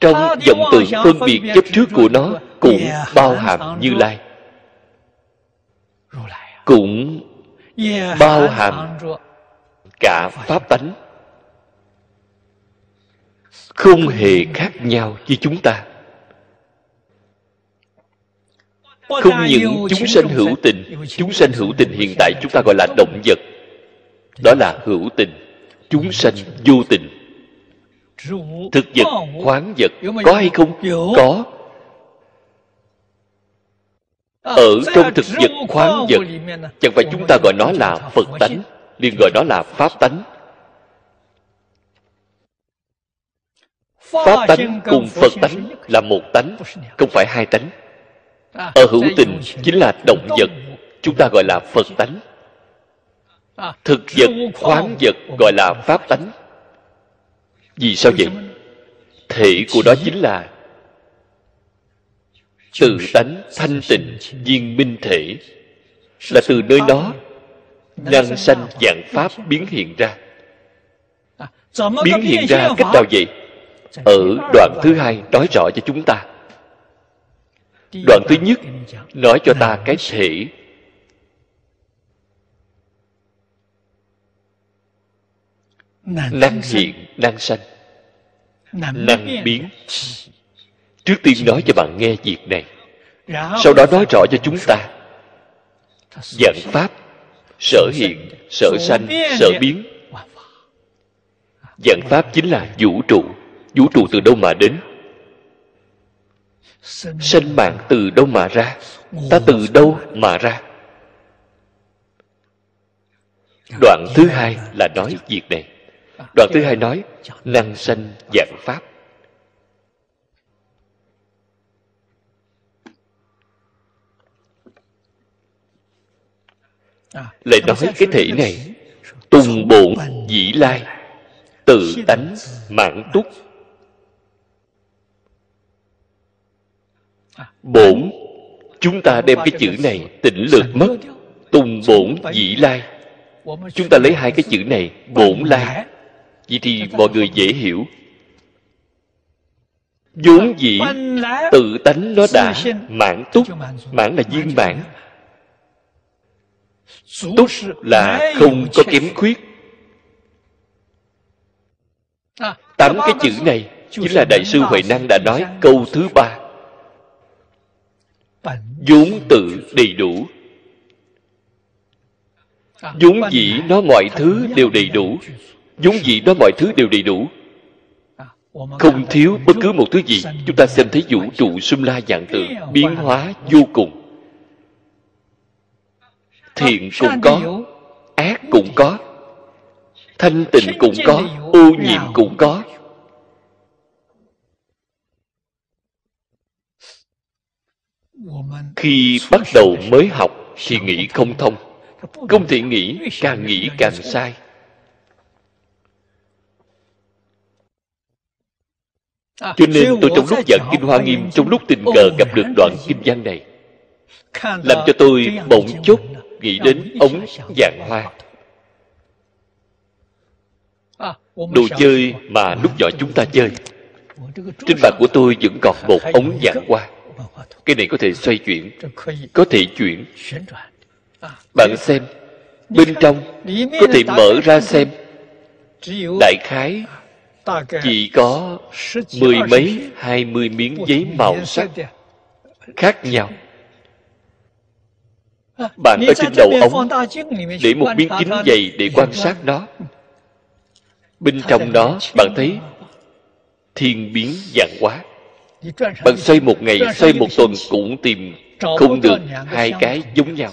B: Trong vọng tượng phân biệt chấp trước của nó cũng bao hàm như lai. Cũng bao hàm cả pháp tánh không hề khác nhau với chúng ta. Không những chúng sanh hữu tình, chúng sanh hữu tình hiện tại chúng ta gọi là động vật. Đó là hữu tình, chúng sanh vô tình. Thực vật, khoáng vật, có hay không? Có. Ở trong thực vật, khoáng vật, chẳng phải chúng ta gọi nó là phật tánh, liền gọi đó là pháp tánh. Pháp tánh cùng phật tánh là một tánh không phải hai tánh. Ở hữu tình chính là động vật chúng ta gọi là phật tánh. Thực vật khoáng vật gọi là pháp tánh. Vì sao vậy? Thể của đó chính là tự tánh thanh tịnh viên minh thể. Là từ nơi đó năng sanh dạng pháp biến hiện ra. Biến hiện ra cách nào vậy ở đoạn thứ hai nói rõ cho chúng ta. Đoạn thứ nhất nói cho ta cái thể. Năng hiện năng sanh. Năng biến. trước tiên nói cho bạn nghe việc này. Sau đó nói rõ cho chúng ta. Dạng pháp sở hiện sở sanh sở biến. Dạng pháp chính là vũ trụ vũ trụ từ đâu mà đến? Sinh mạng từ đâu mà ra? Ta từ đâu mà ra? Đoạn thứ hai là nói việc này. Đoạn thứ hai nói năng sanh dạng pháp. Lại nói cái thể này. tùng bổn dĩ lai tự tánh mãn túc bổn, chúng ta đem cái chữ này tỉnh lược mất, tùng bổn dĩ lai. Chúng ta lấy hai cái chữ này, bổn lai. Vậy thì mọi người dễ hiểu. Vốn dĩ, tự tánh nó đã mãn túc, mãn là viên mãn. Túc là không có kém khuyết. Tám cái chữ này chính là đại sư huệ năng đã nói câu thứ ba vốn tự đầy đủ. Vốn dĩ nó mọi thứ đều đầy đủ. vốn dĩ nó mọi thứ đều đầy đủ. Không thiếu bất cứ một thứ gì. chúng ta xem thấy vũ trụ xung la dạng tượng biến hóa vô cùng. Thiện cũng có ác cũng có thanh tịnh cũng có ô nhiễm cũng có khi bắt đầu mới học, thì nghĩ không thông. Không thể nghĩ, càng nghĩ càng sai. Cho nên tôi trong lúc giảng kinh hoa nghiêm, trong lúc tình cờ gặp được đoạn kinh văn này, làm cho tôi bỗng chốc nghĩ đến ống vàng hoa. Đồ chơi mà lúc nhỏ chúng ta chơi, trên bàn của tôi vẫn còn một ống dạng hoa cái này có thể xoay chuyển, có thể chuyển. Bạn xem, bên trong có thể mở ra xem. Đại khái chỉ có mười mấy, hai mươi miếng giấy màu sắc khác nhau. Bạn ở trên đầu ống để một miếng kính dày để quan sát nó. Bên trong đó bạn thấy thiên biến dạng quá bạn xoay một ngày xoay một tuần cũng tìm không được hai cái giống nhau.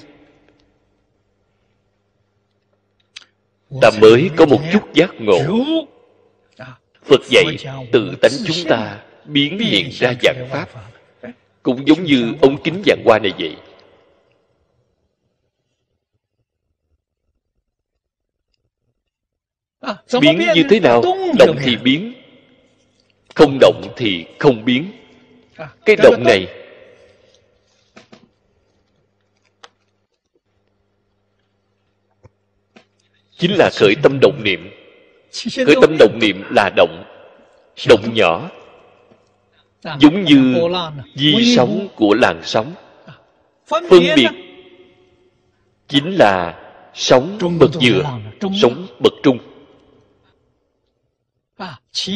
B: ta mới có một chút giác ngộ. phật dạy tự tánh chúng ta biến hiện ra dạng pháp. cũng giống như ống kính dạng hoa này vậy. Biến như thế nào? động thì biến không động thì không biến cái động này. Chính là khởi tâm động niệm. Khởi tâm động niệm là động động nhỏ. Giống như di sóng của làn sóng. Phân biệt chính là sóng bậc dừa sóng bậc trung.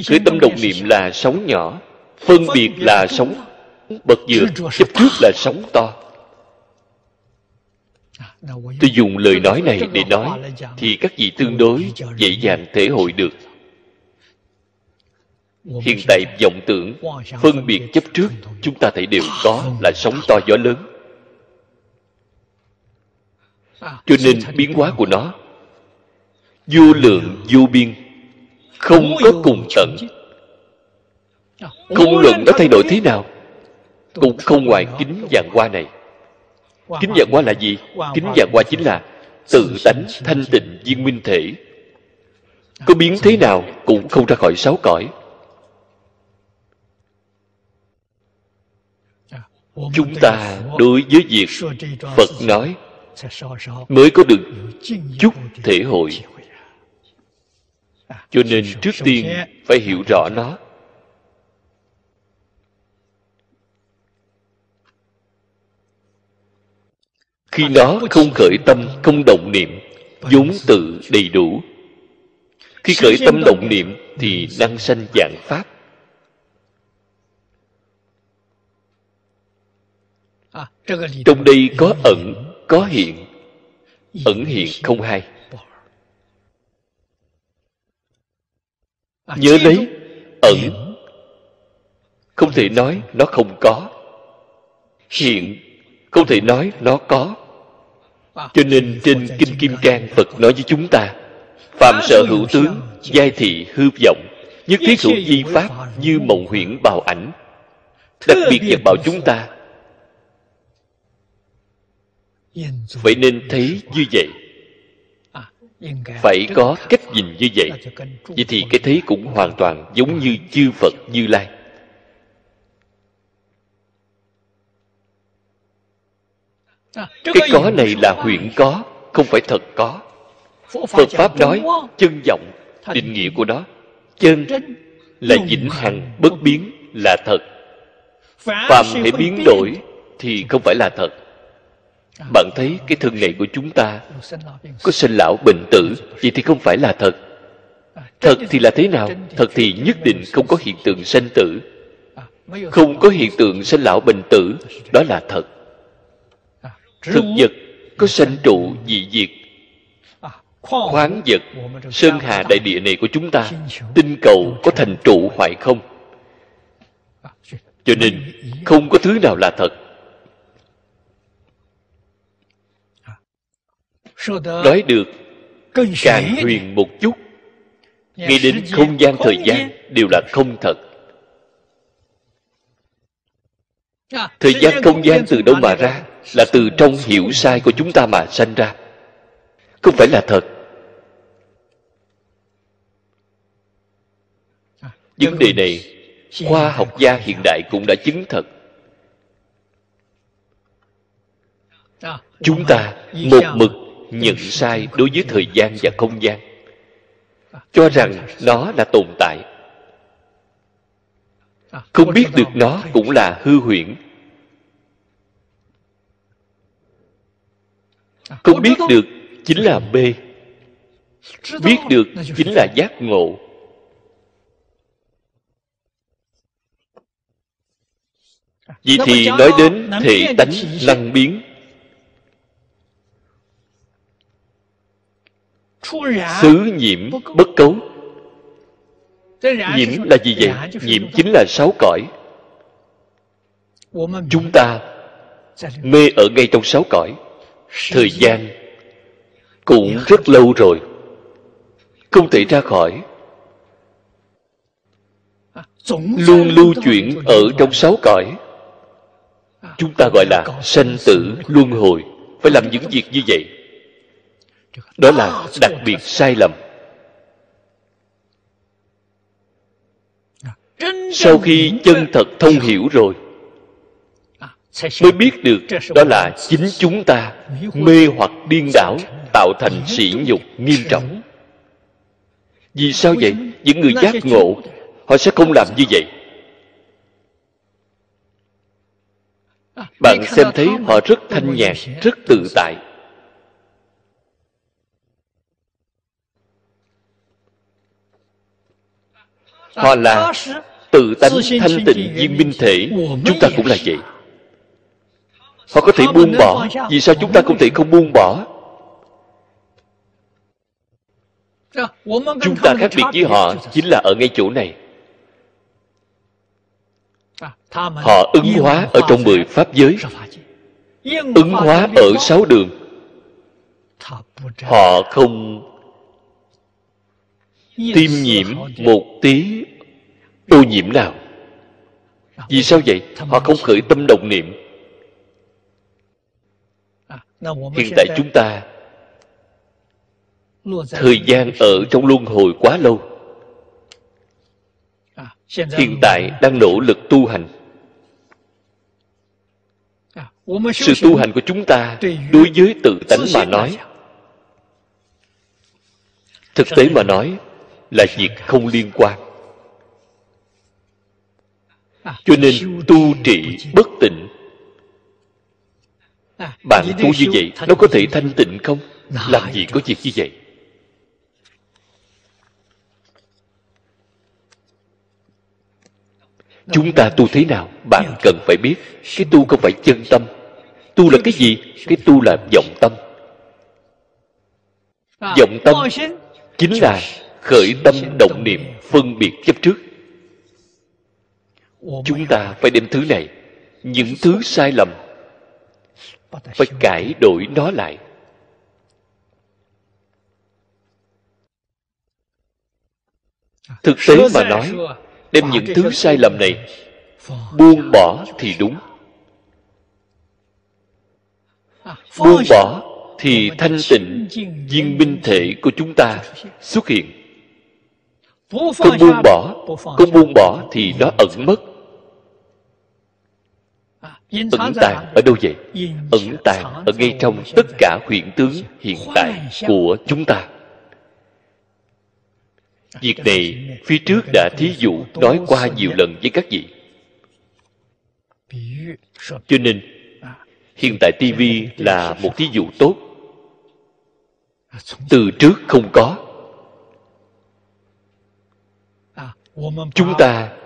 B: Khởi tâm động niệm là sóng nhỏ phân biệt là sống, bậc dược, chấp trước là sống to. Tôi dùng lời nói này để nói, thì các vị tương đối dễ dàng thể hội được. Hiện tại vọng tưởng, phân biệt chấp trước, chúng ta thấy đều có là sóng to gió lớn. Cho nên biến hóa của nó, vô lượng vô biên, không có cùng tận không luận nó thay đổi thế nào cũng không ngoài kính vàng hoa này. Kính vàng hoa là gì? Kính vàng hoa chính là tự tánh thanh tịnh viên minh thể. Có biến thế nào cũng không ra khỏi sáu cõi. Chúng ta đối với việc phật nói mới có được chút thể hội. cho nên trước tiên phải hiểu rõ nó khi nó không khởi tâm không động niệm vốn tự đầy đủ. Khi khởi tâm động niệm thì năng sanh dạng pháp. Trong đây có ẩn có hiện. Ẩn hiện không hai nhớ lấy ẩn. không thể nói nó không có. Hiện không thể nói nó có cho nên trên kinh kim cang phật nói với chúng ta, phàm sở hữu tướng, giai thị, hư vọng, nhất thiết hữu di pháp như mộng huyễn bào ảnh. Đặc biệt dạy bảo chúng ta. Vậy nên thấy như vậy. Phải có cách nhìn như vậy. Vậy thì cái thấy cũng hoàn toàn giống như chư phật như lai. Cái có này là huyện có không phải thật có. Phật pháp nói chân vọng định nghĩa của nó. Chân là vĩnh hằng bất biến là thật. Phàm hãy biến đổi thì không phải là thật. Bạn thấy cái thân này của chúng ta có sinh lão bệnh tử vậy thì không phải là thật. Thật thì là thế nào? thật thì nhất định không có hiện tượng sanh tử. Không có hiện tượng sinh lão bệnh tử đó là thật thực vật có sanh trụ dị diệt khoáng vật sơn hà đại địa này của chúng ta tinh cầu có thành trụ hoại không? Cho nên không có thứ nào là thật. Nói được càng huyền một chút ngay đến không gian thời gian đều là không thật. Thời gian không gian từ đâu mà ra là từ trong hiểu sai của chúng ta mà sanh ra. Không phải là thật. Vấn đề này, khoa học gia hiện đại cũng đã chứng thật. Chúng ta một mực nhận sai đối với thời gian và không gian. Cho rằng nó là tồn tại. Không biết được nó cũng là hư huyễn. Không biết được chính là mê biết được chính là giác ngộ. Vì thì nói đến thể tánh năng biến. Xứ nhiễm bất cấu. Nhiễm là gì vậy? Nhiễm chính là sáu cõi. Chúng ta mê ở ngay trong sáu cõi thời gian cũng rất lâu rồi. Không thể ra khỏi. Luôn lưu chuyển ở trong sáu cõi. Chúng ta gọi là sanh tử luân hồi. Phải làm những việc như vậy. Đó là đặc biệt sai lầm. Sau khi chân thật thông hiểu rồi mới biết được đó là chính chúng ta mê hoặc điên đảo tạo thành sỉ nhục nghiêm trọng. vì sao vậy? những người giác ngộ họ sẽ không làm như vậy. Bạn xem thấy họ rất thanh nhàn rất tự tại. Họ là tự tánh thanh tịnh viên minh thể. Chúng ta cũng là vậy họ có thể buông bỏ. vì sao chúng ta không thể không buông bỏ? Chúng ta khác biệt với họ chính là ở ngay chỗ này. Họ ứng hóa ở trong mười pháp giới. Ứng hóa ở sáu đường. Họ không tiêm nhiễm một tí ô nhiễm nào. Vì sao vậy? Họ không khởi tâm động niệm hiện tại chúng ta thời gian ở trong luân hồi quá lâu. Hiện tại đang nỗ lực tu hành. Sự tu hành của chúng ta đối với tự tánh mà nói. Thực tế mà nói là việc không liên quan. Cho nên tu trị bất tịnh bạn tu như vậy nó có thể thanh tịnh không? Làm gì có việc như vậy? Chúng ta tu thế nào bạn cần phải biết. Cái tu không phải chân tâm. Tu là cái gì? Cái tu là vọng tâm. Vọng tâm chính là khởi tâm động niệm phân biệt chấp trước. Chúng ta phải đem thứ này những thứ sai lầm phải cải đổi nó lại. Thực tế mà nói, đem những thứ sai lầm này buông bỏ thì đúng. Buông bỏ thì thanh tịnh, viên minh thể của chúng ta xuất hiện. Không buông bỏ không buông bỏ thì nó ẩn mất ẩn tàng ở đâu vậy? Ẩn tàng ở ngay trong tất cả hiện tướng hiện tại của chúng ta. Việc này phía trước đã thí dụ nói qua nhiều lần với các vị. Cho nên hiện tại tv là một thí dụ tốt. Từ trước không có. Chúng ta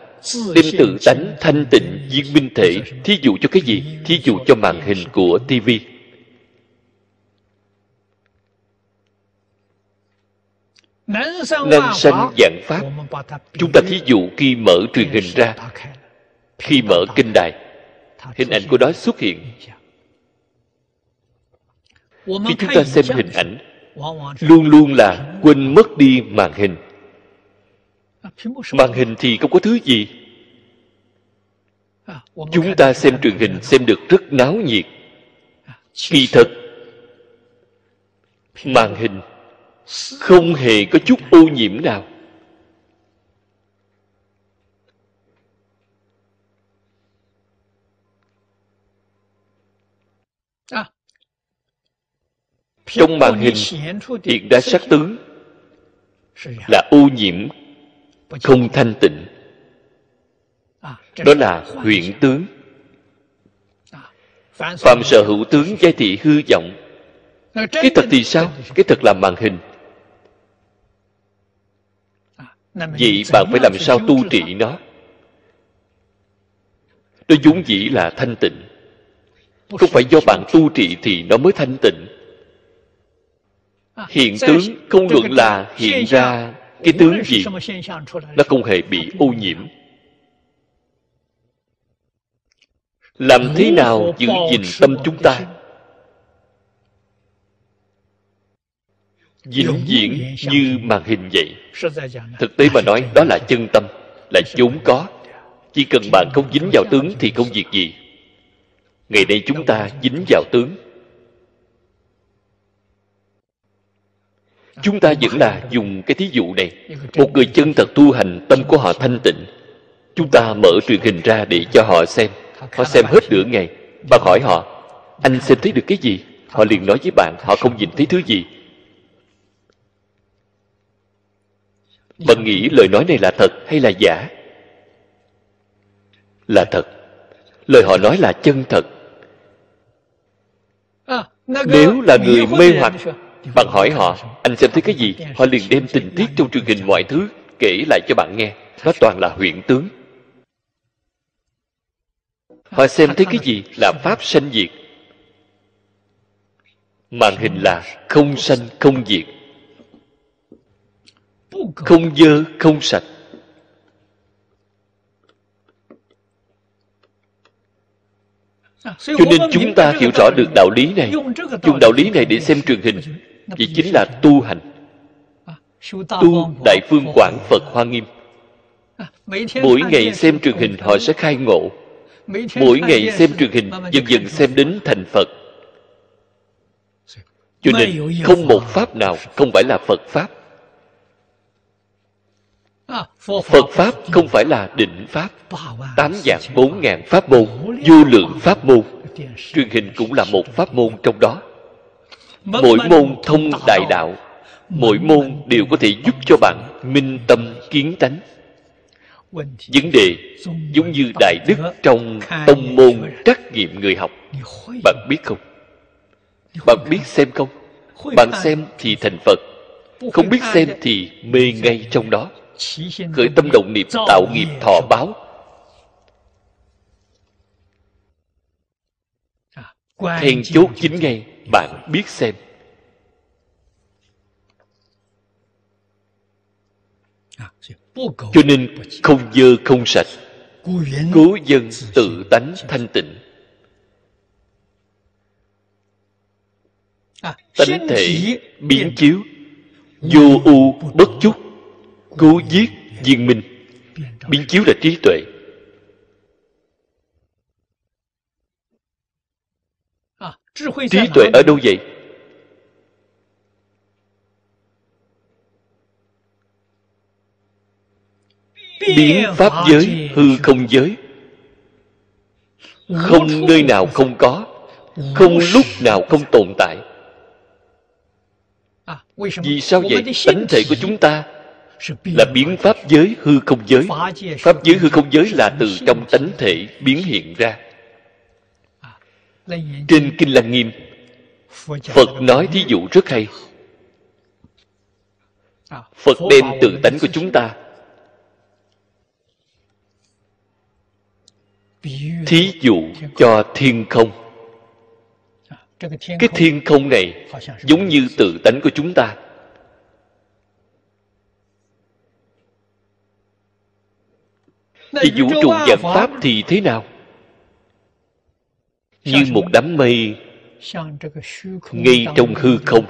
B: đem tự tánh thanh tịnh, viên minh thể, thí dụ cho cái gì? Thí dụ cho màn hình của tv năng sanh dạng pháp. Chúng ta thí dụ khi mở truyền hình ra. Khi mở kinh đài, hình ảnh của đó xuất hiện. Khi chúng ta xem hình ảnh, luôn luôn là quên mất đi màn hình màn hình thì không có thứ gì. Chúng ta xem truyền hình xem được rất náo nhiệt. Kỳ thật, màn hình không hề có chút ô nhiễm nào. Trong màn hình hiện ra sắc tướng là ô nhiễm không thanh tịnh. Đó là huyện tướng. Phạm sở hữu tướng giai thị hư vọng. Cái thật thì sao? Cái thật là màn hình. Vậy bạn phải làm sao tu trị nó? Nó vốn dĩ là thanh tịnh. Không phải do bạn tu trị thì nó mới thanh tịnh. Hiện tướng không luận là hiện ra cái tướng gì nó không hề bị ô nhiễm? Làm thế nào giữ gìn tâm chúng ta? Vĩnh viễn như màn hình vậy. Thực tế mà nói đó là chân tâm là vốn có. Chỉ cần bạn không dính vào tướng thì không việc gì. ngày nay chúng ta dính vào tướng chúng ta vẫn là dùng cái thí dụ này. Một người chân thật tu hành tâm của họ thanh tịnh. Chúng ta mở truyền hình ra để cho họ xem. Họ xem hết nửa ngày. Bạn hỏi họ anh xem thấy được cái gì? Họ liền nói với bạn họ không nhìn thấy thứ gì. Bạn nghĩ lời nói này là thật hay là giả? Là thật. Lời họ nói là chân thật. Nếu là người mê hoặc bạn hỏi họ, anh xem thấy cái gì? Họ liền đem tình tiết trong truyền hình mọi thứ kể lại cho bạn nghe. Nó toàn là huyện tướng. Họ xem thấy cái gì là pháp sanh diệt. Màn hình là không sanh, không diệt. Không dơ, không sạch. Cho nên chúng ta hiểu rõ được đạo lý này. dùng đạo lý này để xem truyền hình. Vậy chính là tu hành. Tu đại phương quảng phật hoa nghiêm. Mỗi ngày xem truyền hình họ sẽ khai ngộ. Mỗi ngày xem truyền hình dần dần xem đến thành phật. Cho nên không một pháp nào không phải là phật pháp phật pháp không phải là định pháp. Tám dạng bốn ngàn pháp môn, vô lượng pháp môn. Truyền hình cũng là một pháp môn trong đó. Mỗi môn thông đại đạo, mỗi môn đều có thể giúp cho bạn minh tâm kiến tánh. Vấn đề giống như đại đức trong tông môn trắc nghiệm người học. Bạn biết không? Bạn biết xem không? Bạn xem thì thành phật. Không biết xem thì mê ngay trong đó khởi tâm động niệm tạo nghiệp thọ báo. Then chốt chính ngay bạn biết xem. Cho nên không dơ không sạch cố dân tự tánh thanh tịnh. Tánh thể biến chiếu vô u bất chút cố giết viên minh. Biến chiếu là trí tuệ. Trí tuệ ở đâu vậy? Biến pháp giới hư không giới. Không nơi nào không có. Không lúc nào không tồn tại. Vì sao vậy? tánh thể của chúng ta là biến pháp giới hư không giới. Pháp giới hư không giới là từ trong tánh thể biến hiện ra. Trên kinh lăng nghiêm, phật nói thí dụ rất hay. Phật đem tự tánh của chúng ta thí dụ cho thiên không. Cái thiên không này giống như tự tánh của chúng ta. Thì vũ trụ vạn pháp thì thế nào? Như một đám mây ngay trong hư không.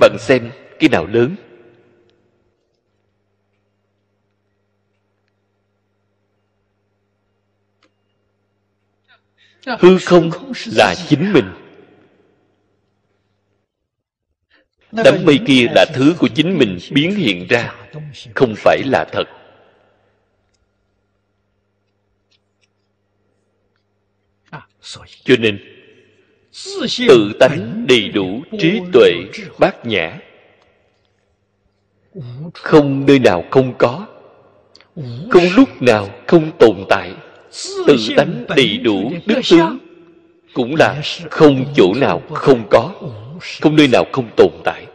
B: bạn xem cái nào lớn? Hư không là chính mình đám mây kia là thứ của chính mình biến hiện ra, không phải là thật. Cho nên, tự tánh đầy đủ trí tuệ bát nhã. Không nơi nào không có, không lúc nào không tồn tại. Tự tánh đầy đủ đức tướng cũng là không chỗ nào không có không nơi nào không tồn tại.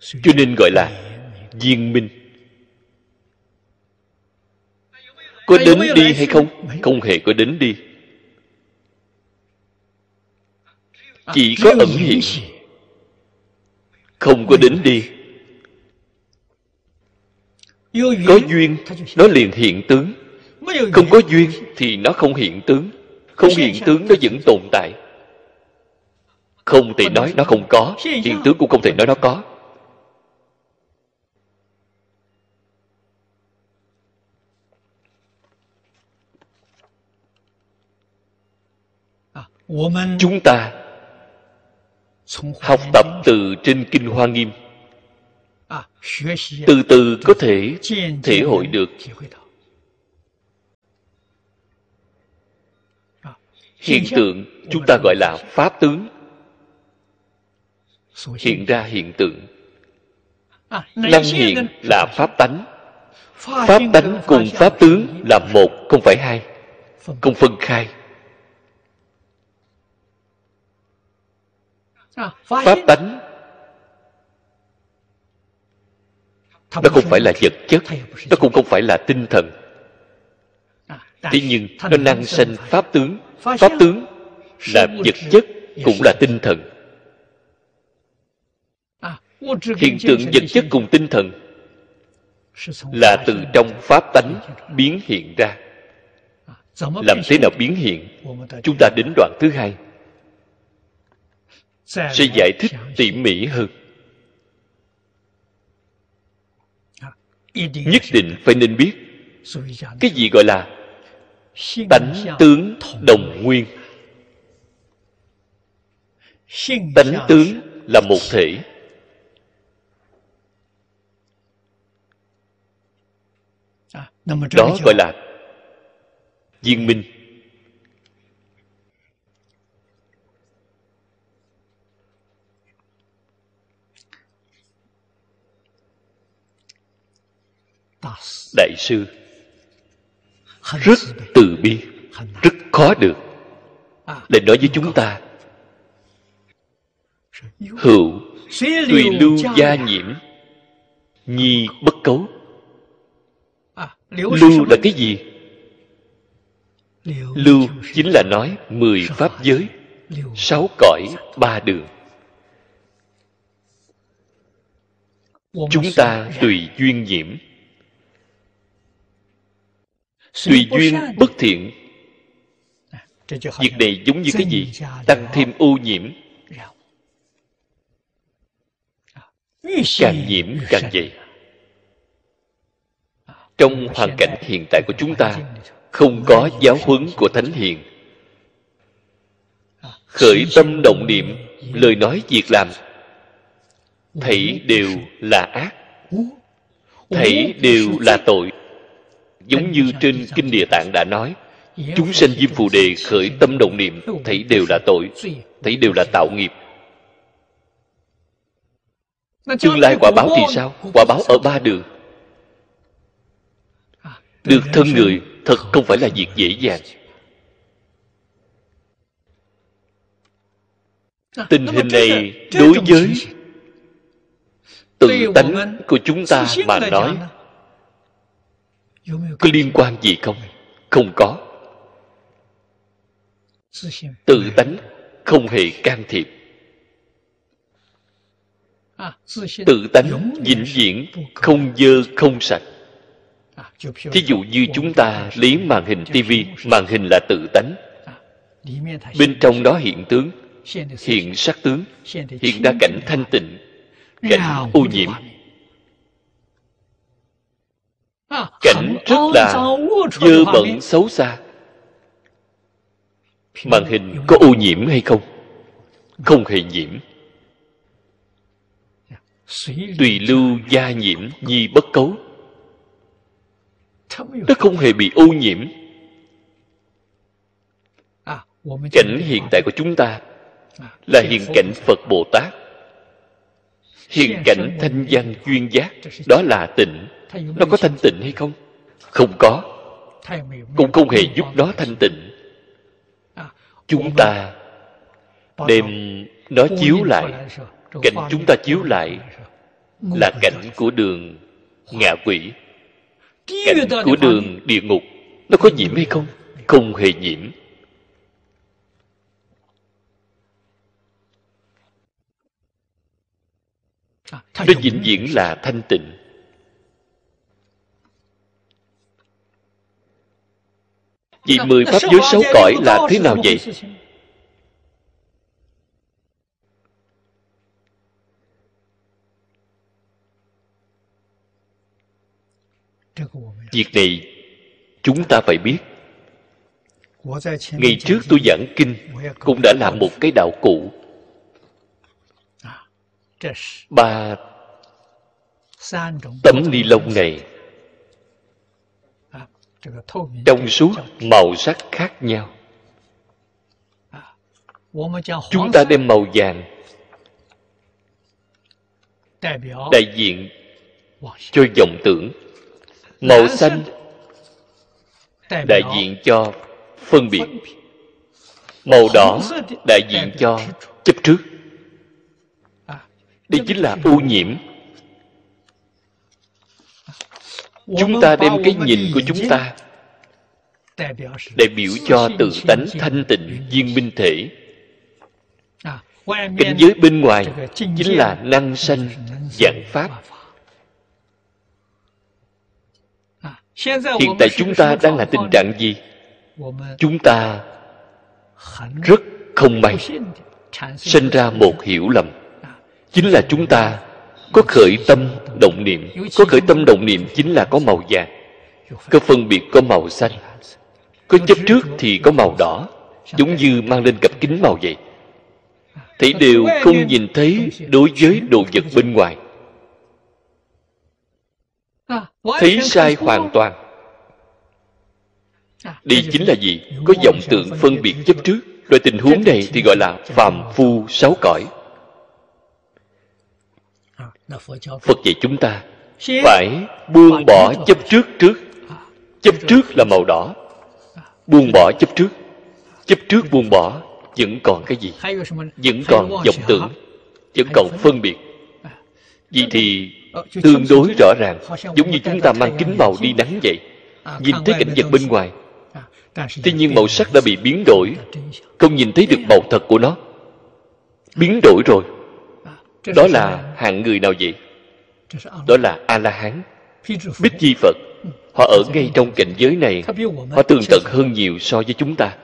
B: Cho nên gọi là viên minh. Có đến đi hay không? Không hề có đến đi. Chỉ có ẩn hiện. Không có đến đi. Có duyên, nó liền hiện tướng. Không có duyên thì nó không hiện tướng. Không hiện tướng, nó vẫn tồn tại không thể nói nó không có. Hiện tướng cũng không thể nói nó có. Chúng ta học tập từ trên kinh hoa nghiêm. Từ từ có thể thể hội được. Hiện tượng chúng ta gọi là pháp tướng hiện ra hiện tượng. Năng hiện là pháp tánh. Pháp tánh cùng pháp tướng là một không phải hai. Không phân khai. Pháp tánh nó không phải là vật. chất nó cũng không phải là tinh thần. Thế nhưng nó năng sanh pháp tướng. Pháp tướng là vật chất cũng là tinh thần hiện tượng vật chất cùng tinh thần là từ trong pháp tánh biến hiện ra. Làm thế nào biến hiện? Chúng ta đến đoạn thứ hai. Sẽ giải thích tỉ mỉ hơn. Nhất định phải nên biết cái gì gọi là tánh tướng đồng nguyên. Tánh tướng là một thể. Đó gọi là viên minh. Đại sư rất từ bi rất khó được. Để nói với chúng ta hữu tùy lưu gia nhiễm nhi bất cấu lưu là cái gì? Lưu chính là nói mười pháp giới sáu cõi ba đường. Chúng ta tùy duyên nhiễm. Tùy duyên bất thiện. Việc này giống như cái gì? tăng thêm ô nhiễm. Càng nhiễm càng dày trong hoàn cảnh hiện tại của chúng ta không có giáo huấn của thánh hiền. Khởi tâm động niệm, lời nói việc làm thảy đều là ác thảy đều là tội. Giống như trên kinh địa tạng đã nói, chúng sanh diêm phù đề khởi tâm động niệm, thấy đều là tội, thấy đều là tạo nghiệp. Tương lai quả báo thì sao? Quả báo ở ba đường được thân người, thật không phải là việc dễ dàng. Tình hình này đối với tự tánh của chúng ta mà nói, có liên quan gì không? Không có. Tự tánh không hề can thiệp. Tự tánh vĩnh viễn không dơ không sạch thí dụ như chúng ta lấy màn hình tivi màn hình là tự tánh. Bên trong đó hiện tướng hiện sắc tướng hiện ra cảnh thanh tịnh cảnh ô nhiễm. Cảnh rất là dơ bẩn xấu xa. Màn hình có ô nhiễm hay không? Không hề nhiễm. Tùy lưu gia nhiễm nhi bất cấu nó không hề bị ô nhiễm. Cảnh hiện tại của chúng ta là hiện cảnh phật bồ tát. Hiện cảnh thanh văn duyên giác đó là tịnh. Nó có thanh tịnh hay không? Không có. Cũng không hề giúp nó thanh tịnh. Chúng ta đem nó chiếu lại. cảnh chúng ta chiếu lại là cảnh của đường ngạ quỷ cảnh của đường địa ngục nó có nhiễm hay không không hề nhiễm nó vĩnh viễn là thanh tịnh vì mười pháp giới sáu cõi là thế nào vậy việc này chúng ta phải biết. Ngày trước tôi giảng kinh cũng đã là một cái đạo cụ. Ba tấm ni lông này trong suốt màu sắc khác nhau. Chúng ta đem màu vàng đại diện cho vọng tưởng màu xanh đại diện cho phân biệt. Màu đỏ đại diện cho chấp trước. Đây chính là ô nhiễm. Chúng ta đem cái nhìn của chúng ta đại biểu cho tự tánh thanh tịnh viên minh thể. Cảnh giới bên ngoài chính là năng sanh dạng pháp hiện tại chúng ta đang là tình trạng gì? Chúng ta rất không may sinh ra một hiểu lầm. Chính là chúng ta có khởi tâm động niệm. Có khởi tâm động niệm chính là có màu vàng có phân biệt có màu xanh. Có chấp trước thì có màu đỏ giống như mang lên cặp kính màu vậy. Thấy đều không nhìn thấy đối với đồ vật bên ngoài thấy sai hoàn toàn. Đây chính là gì? có vọng tượng phân biệt chấp trước. Loại tình huống này thì gọi là phàm phu sáu cõi. Phật dạy chúng ta phải buông bỏ chấp trước trước. Chấp trước là màu đỏ. Buông bỏ chấp trước. Chấp trước buông bỏ vẫn còn cái gì? Vẫn còn vọng tưởng vẫn còn phân biệt. Vì thì tương đối rõ ràng giống như chúng ta mang kính màu đi nắng vậy. Nhìn thấy cảnh vật bên ngoài tuy nhiên màu sắc đã bị biến đổi. Không nhìn thấy được màu thật của nó. Biến đổi rồi. Đó là hạng người nào vậy? Đó là a la hán bích chi phật. Họ ở ngay trong cảnh giới này. họ tường tận hơn nhiều so với chúng ta.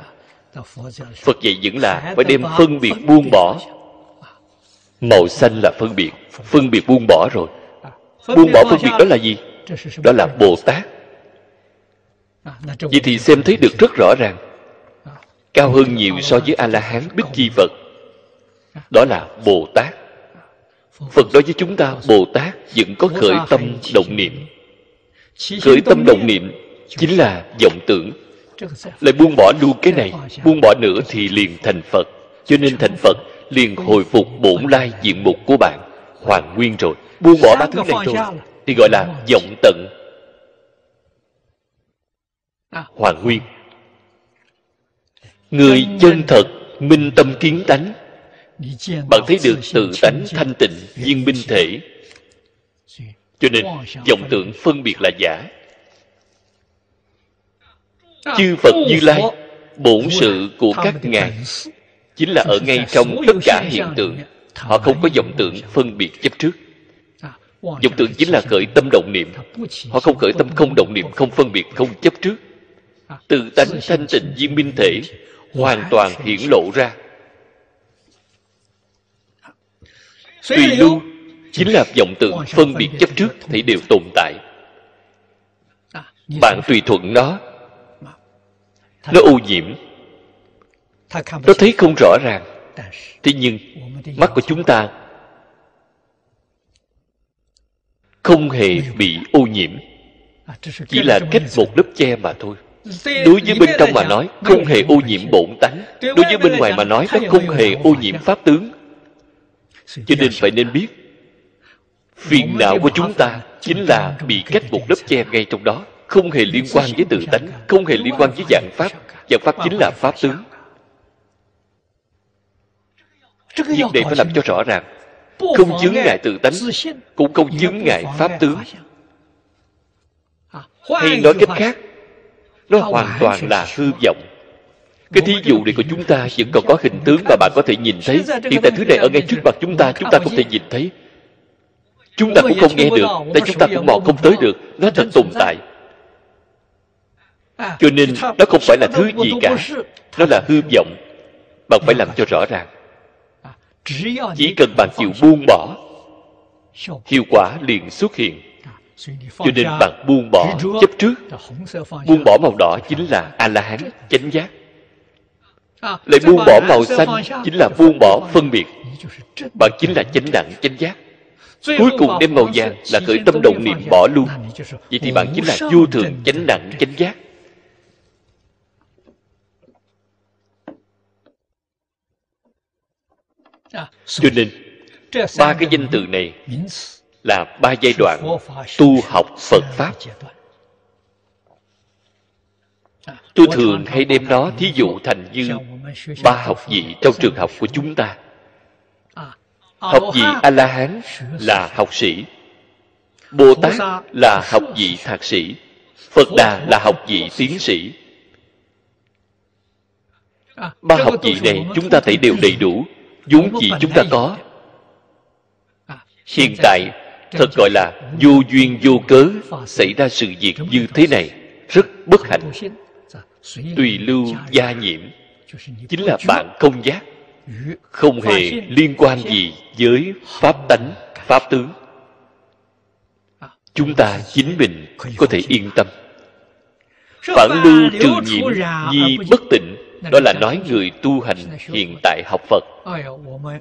B: Phật dạy vẫn là phải đem phân biệt buông bỏ. Màu xanh là phân biệt. Phân biệt buông bỏ rồi buông bỏ phân biệt đó là gì? Đó là bồ tát. Vậy thì xem thấy được rất rõ ràng. Cao hơn nhiều so với a la hán bích chi phật. Đó là bồ tát. Phật. Đối với chúng ta bồ tát vẫn có khởi tâm động niệm. khởi tâm động niệm chính là vọng tưởng. lại buông bỏ luôn cái này buông bỏ nữa thì liền thành phật. Cho nên thành phật liền hồi phục bổn lai diện mục của bạn hoàn nguyên rồi buông bỏ ba thứ này rồi thì gọi là vọng tận. Hoàn nguyên. Người chân thật minh tâm kiến tánh. Bạn thấy được tự tánh thanh tịnh viên minh thể. cho nên vọng tưởng phân biệt là giả. Chư phật như lai bổn sự của các ngài. chính là ở ngay trong tất cả hiện tượng. họ không có vọng tưởng phân biệt chấp trước vọng tưởng chính là khởi tâm động niệm. Họ không khởi tâm không động niệm, không phân biệt, không chấp trước. Tự tánh thanh tịnh viên minh thể, hoàn toàn hiển lộ ra. Tùy lưu chính là vọng tưởng phân biệt chấp trước thì đều tồn tại. Bạn tùy thuận nó. Nó ô nhiễm. Nó thấy không rõ ràng. Thế nhưng, mắt của chúng ta không hề bị ô nhiễm. Chỉ là cách một lớp che mà thôi. Đối với bên trong mà nói, không hề ô nhiễm bổn tánh. Đối với bên ngoài mà nói, nó không hề ô nhiễm pháp tướng. Cho nên phải nên biết, phiền não của chúng ta chính là bị cách một lớp che ngay trong đó, không hề liên quan với tự tánh, không hề liên quan với dạng pháp. Dạng pháp chính là pháp tướng. Việc này phải làm cho rõ ràng không chướng ngại tự tánh cũng không chướng ngại pháp tướng. hay nói cách khác nó hoàn toàn là hư vọng. Cái thí dụ này của chúng ta vẫn còn có hình tướng mà bạn có thể nhìn thấy. hiện tại thứ này ở ngay trước mặt chúng ta chúng ta không thể nhìn thấy. Chúng ta cũng không nghe được tại chúng ta cũng mò không tới được. Nó thật tồn tại. Cho nên nó không phải là thứ gì cả. nó là hư vọng bạn phải làm cho rõ ràng chỉ cần bạn chịu buông bỏ hiệu quả liền xuất hiện. Cho nên bạn buông bỏ chấp trước. Buông bỏ màu đỏ chính là a la hán chánh giác. Lại buông bỏ màu xanh chính là buông bỏ phân biệt. Bạn chính là chánh đẳng chánh giác. Cuối cùng đem màu vàng là khởi tâm động niệm bỏ luôn. Vậy thì bạn chính là vô thường chánh đẳng chánh giác cho nên ba cái danh từ này là ba giai đoạn tu học phật pháp. tôi thường hay đem nó thí dụ thành như ba học vị trong trường học của chúng ta. Học vị a la hán là học sĩ. Bồ tát là học vị thạc sĩ. Phật đà là học vị tiến sĩ. Ba học vị này chúng ta thấy đều đầy đủ vốn gì chúng ta có. Hiện tại thật gọi là vô duyên vô cớ xảy ra sự việc như thế này rất bất hạnh. Tùy lưu gia nhiễm. Chính là bạn không giác không hề liên quan gì với pháp tánh pháp tướng. Chúng ta chính mình có thể yên tâm. Phản lưu trừ nhiễm nhi bất tịnh đó là nói người tu hành hiện tại học phật.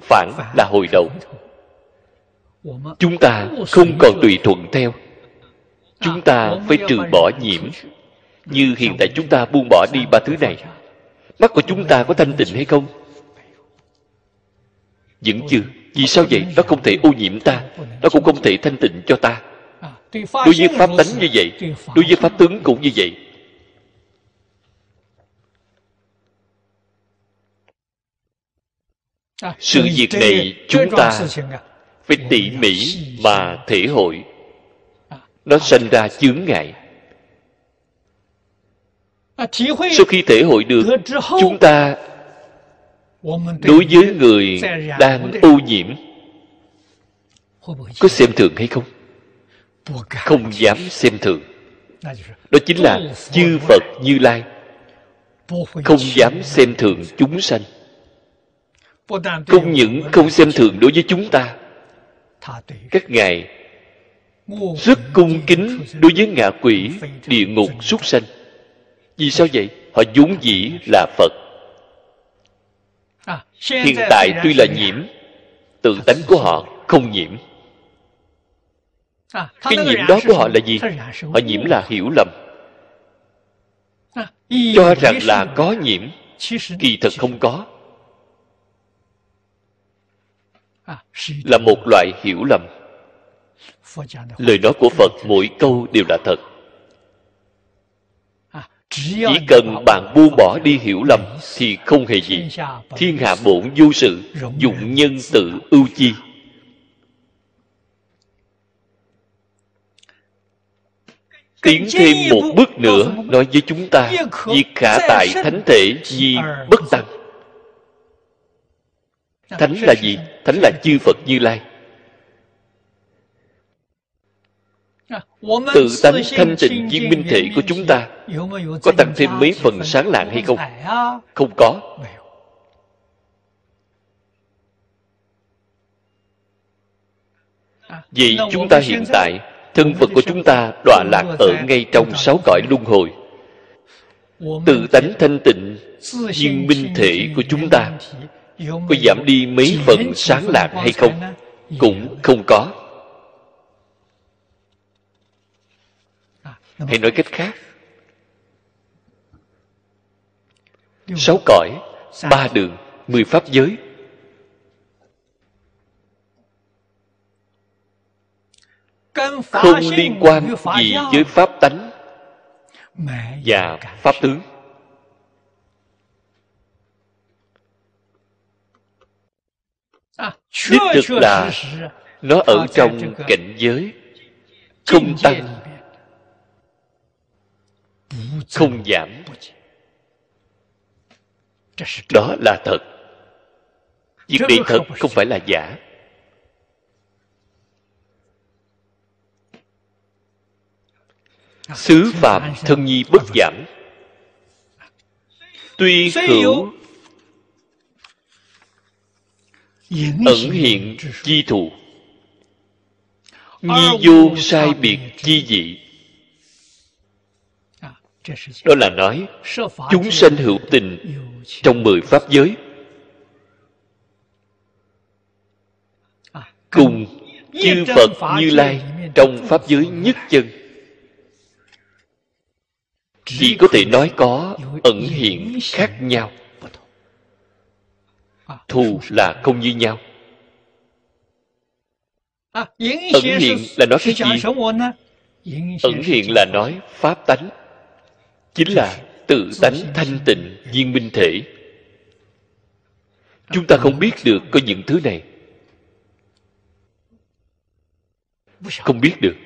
B: Phản là hồi đầu. Chúng ta không còn tùy thuận theo. Chúng ta phải trừ bỏ nhiễm. Như hiện tại chúng ta buông bỏ đi ba thứ này. Mắt của chúng ta có thanh tịnh hay không? Vẫn chưa. Vì sao vậy? Nó không thể ô nhiễm ta. Nó cũng không thể thanh tịnh cho ta. Đối với pháp tánh như vậy, đối với pháp tướng cũng như vậy sự việc này chúng ta phải tỉ mỉ mà thể hội. Nó sanh ra chướng ngại. Sau khi thể hội được chúng ta đối với người đang ô nhiễm. Có xem thường hay không? Không dám xem thường. Đó chính là chư phật như lai. Không dám xem thường chúng sanh không những không xem thường đối với chúng ta, các ngài rất cung kính đối với ngạ quỷ địa ngục súc sanh. Vì sao vậy? Họ vốn dĩ là phật. Hiện tại tuy là nhiễm, tự tánh của họ không nhiễm. Cái nhiễm đó của họ là gì? Họ nhiễm là hiểu lầm. Cho rằng là có nhiễm, kỳ thực không có. Là một loại hiểu lầm. Lời nói của phật mỗi câu đều là thật. Chỉ cần bạn buông bỏ đi hiểu lầm thì không hề gì. thiên hạ bổn vô sự dụng nhân tự ưu chi. Tiến thêm một bước nữa nói với chúng ta việc khả tại thánh thể nhi bất tăng thánh là gì? thánh là chư phật như lai. Tự tánh thanh tịnh viên minh thể của chúng ta có tăng thêm mấy phần sáng lạng hay không? không có. Vì chúng ta hiện tại thân phật của chúng ta đọa lạc ở ngay trong sáu cõi luân hồi. tự tánh thanh tịnh viên minh thể của chúng ta có giảm đi mấy phần sáng lạc hay không? Cũng không có. Hay nói cách khác. Sáu cõi, ba đường, mười pháp giới. Không liên quan gì với pháp tánh và pháp tướng. Đích thực là nó ở trong cảnh giới không tăng không giảm. Đó là thật. Việc này thật không phải là giả. Xứ phạm thân nhi bất giảm. tuy hữu ẩn hiện chi thù. Nhi vô sai biệt chi dị. Đó là nói chúng sanh hữu tình trong mười pháp giới. Cùng chư phật như lai trong pháp giới nhất chân. Chỉ có thể nói có ẩn hiện khác nhau thù là không như nhau. Ẩn hiện là nói cái gì? Ẩn hiện là nói pháp tánh. Chính là tự tánh thanh tịnh viên minh thể. Chúng ta không biết được có những thứ này. Không biết được.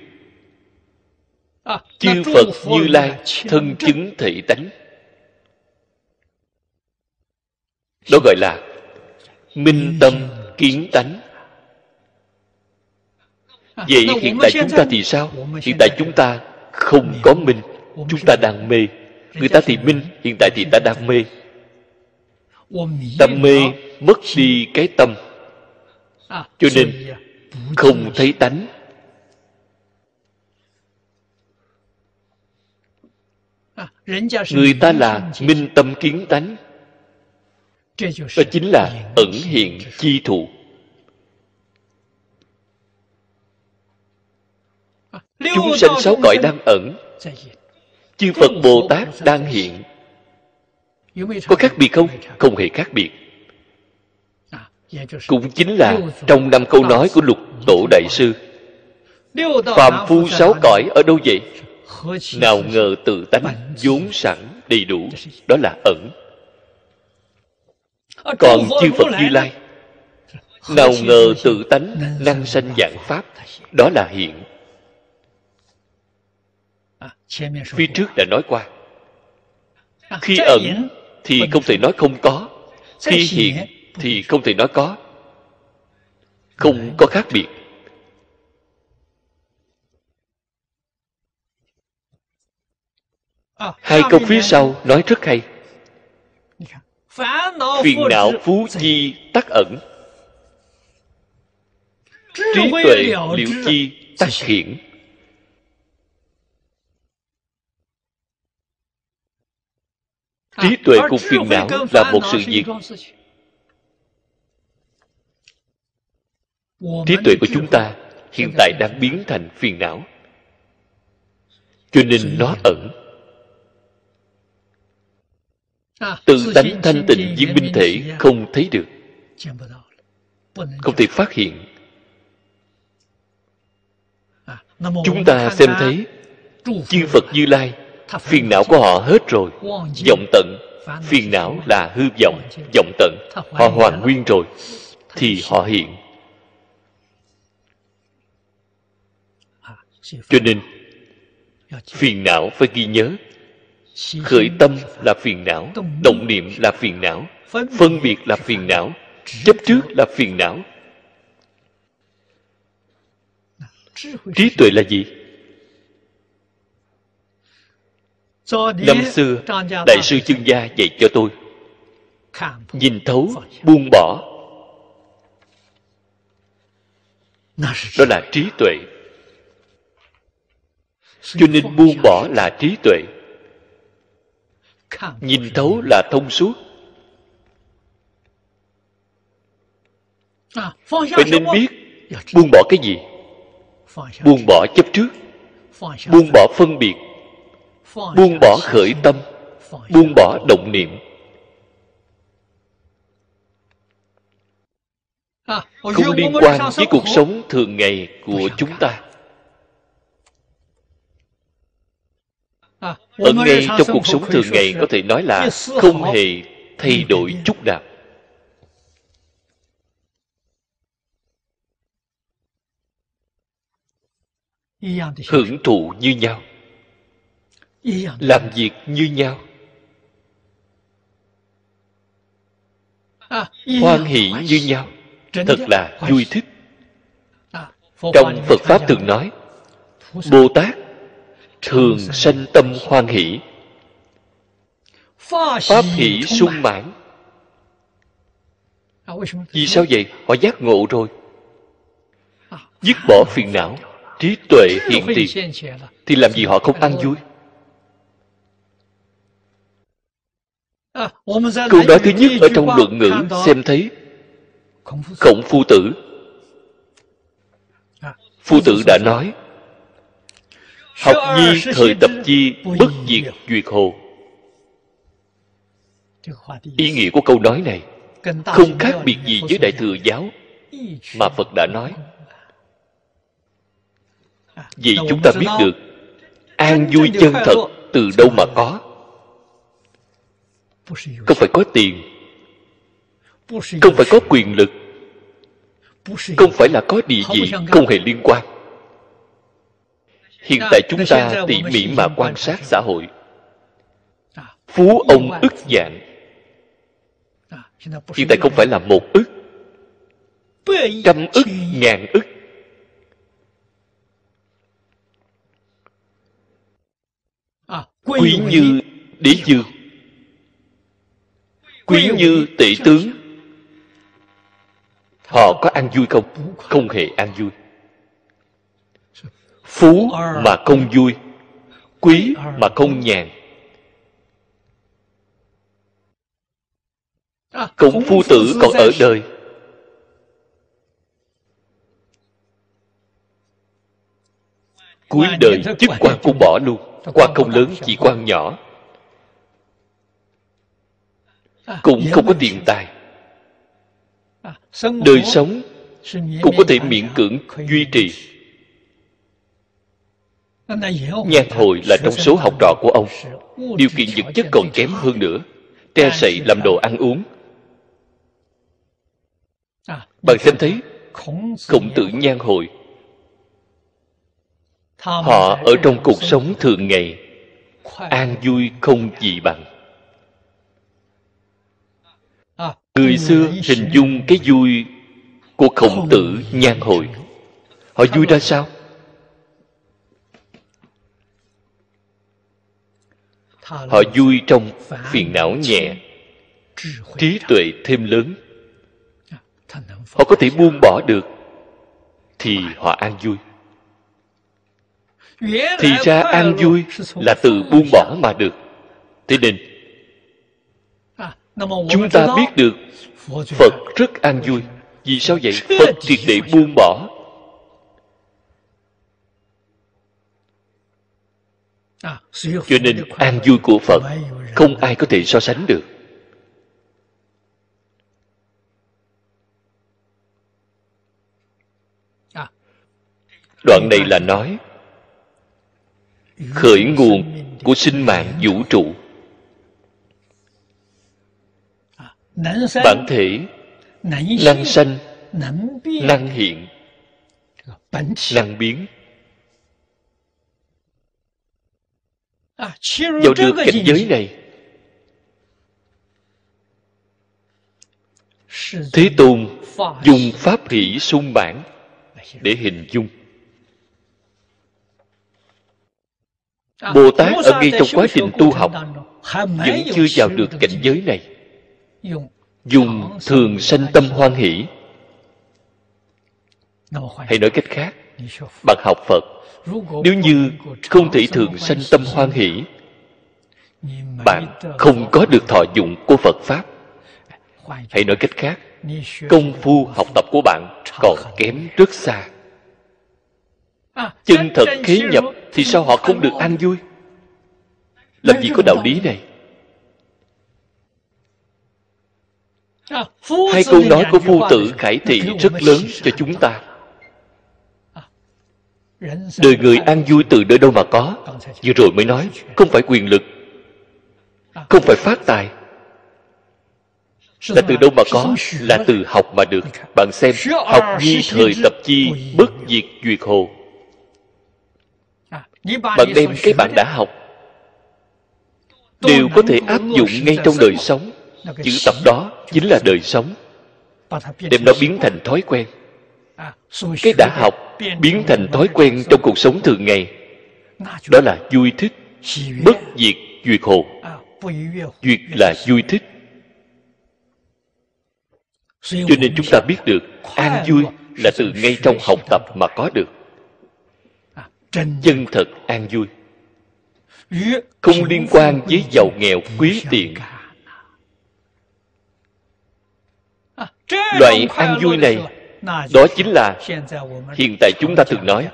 B: Chư phật như lai thân chứng thể tánh. Đó gọi là minh tâm kiến tánh. Vậy hiện tại chúng ta thì sao? Hiện tại chúng ta không có minh. chúng ta đang mê. Người ta thì minh hiện tại thì ta đang mê. Tâm mê mất đi cái tâm. Cho nên không thấy tánh. Người ta là minh tâm kiến tánh đó chính là ẩn hiện chi thụ. Chúng sanh sáu cõi đang ẩn. chư phật bồ tát đang hiện. có khác biệt không? không hề khác biệt. Cũng chính là trong năm câu nói của lục tổ đại sư. Phàm phu sáu cõi ở đâu vậy? Nào ngờ tự tánh vốn sẵn đầy đủ. Đó là ẩn còn chư phật như lai nào ngờ tự tánh năng sanh dạng pháp đó là hiện. Phía trước đã nói qua. Khi ẩn thì không thể nói không có. Khi hiện thì không thể nói có. Không có khác biệt. Hai câu phía sau nói rất hay phiền não phú chi tắc ẩn. Trí tuệ liệu chi tắc hiển. Trí tuệ cùng phiền não là một sự việc. trí tuệ của chúng ta hiện tại đang biến thành phiền não. Cho nên nó ẩn tự tánh thanh tịnh viên minh thể không thấy được. không thể phát hiện. Chúng ta xem thấy chư phật như lai phiền não của họ hết rồi. Vọng tận phiền não là hư vọng vọng tận. Họ hoàn nguyên rồi. Thì họ hiện. Cho nên phiền não phải ghi nhớ khởi tâm là phiền não, động niệm là phiền não, phân biệt là phiền não, chấp trước là phiền não. Trí tuệ là gì? Năm xưa, đại sư chương gia dạy cho tôi. Nhìn thấu, buông bỏ. Đó là trí tuệ. Cho nên buông bỏ là trí tuệ nhìn thấu là thông suốt. Phải nên biết buông bỏ cái gì? Buông bỏ chấp trước. Buông bỏ phân biệt. Buông bỏ khởi tâm. Buông bỏ động niệm. Không liên quan với cuộc sống thường ngày của chúng ta ở ngay trong cuộc sống thường ngày có thể nói là không hề thay đổi chút nào. Hưởng thụ như nhau làm việc như nhau hoan hỷ như nhau. Thật là vui thích. Trong phật pháp thường nói bồ tát thường sanh tâm hoan hỷ. Pháp hỷ sung mãn. Vì sao vậy? Họ giác ngộ rồi. Dứt bỏ phiền não trí tuệ hiện tiền. thì làm gì họ không ăn vui? Câu nói thứ nhất ở trong luận ngữ xem thấy. Khổng phu tử. Phu tử đã nói học nhi thời tập chi bất diệt duyệt hồ. Ý nghĩa của câu nói này không khác biệt gì với đại thừa giáo mà phật đã nói. vì chúng ta biết được an vui chân thật từ đâu mà có. Không phải có tiền không phải có quyền lực không phải là có địa vị không hề liên quan hiện tại chúng ta tỉ mỉ mà quan sát xã hội. Phú ông ức dạng hiện tại không phải là một ức. Trăm ức ngàn ức. Quý như đế dương quý như tể tướng. Họ có ăn vui không? Không hề ăn vui phú mà không vui quý mà không nhàn. Cũng phu tử còn ở đời. Cuối đời chức quan cũng bỏ luôn quan không lớn chỉ quan nhỏ. Cũng không có tiền tài. Đời sống cũng có thể miễn cưỡng duy trì nhan hồi là trong số học trò của ông. Điều kiện vật chất còn kém hơn nữa. Tre sậy làm đồ ăn uống. Bạn xem thấy khổng tử nhan hồi. Họ ở trong cuộc sống thường ngày an vui không gì bằng. Người xưa hình dung cái vui của khổng tử nhan hồi. họ vui ra sao họ vui trong phiền não nhẹ trí tuệ thêm lớn. Họ có thể buông bỏ được thì họ an vui. Thì ra an vui là từ buông bỏ mà được. Thế nên chúng ta biết được phật rất an vui. Vì sao vậy? Phật triệt để buông bỏ cho nên an vui của phật không ai có thể so sánh được. Đoạn này là nói khởi nguồn của sinh mạng vũ trụ. Bản thể năng sanh năng hiện năng biến vào được cảnh giới này. Thế tôn dùng pháp hỷ sung bản để hình dung. Bồ tát ở ngay trong quá trình tu học vẫn chưa vào được cảnh giới này. Dùng thường sanh tâm hoan hỷ. Hay nói cách khác bạn học phật nếu như không thể thường sanh tâm hoan hỷ bạn không có được thọ dụng của phật pháp. Hay nói cách khác công phu học tập của bạn còn kém rất xa. Chân thật khế nhập thì sao họ không được an vui? Làm gì có đạo lý này? Hai câu nói của phu tử khải thị rất lớn cho chúng ta đời người an vui từ nơi đâu mà có. Vừa rồi mới nói, không phải quyền lực, không phải phát tài. Là từ đâu mà có? Là từ học mà được. Bạn xem, học nhi thời tập chi bất diệt duyệt hồ. Bạn đem cái bạn đã học, đều có thể áp dụng ngay trong đời sống. Chữ tập đó chính là đời sống. Đem nó biến thành thói quen cái đã học biến thành thói quen trong cuộc sống thường ngày. Đó là vui thích bất diệt duyệt hồ. Duyệt là vui thích. Cho nên chúng ta biết được an vui là từ ngay trong học tập mà có được. Chân thật an vui. Không liên quan với giàu nghèo quý tiện loại an vui này đó chính là hiện tại chúng ta thường nói.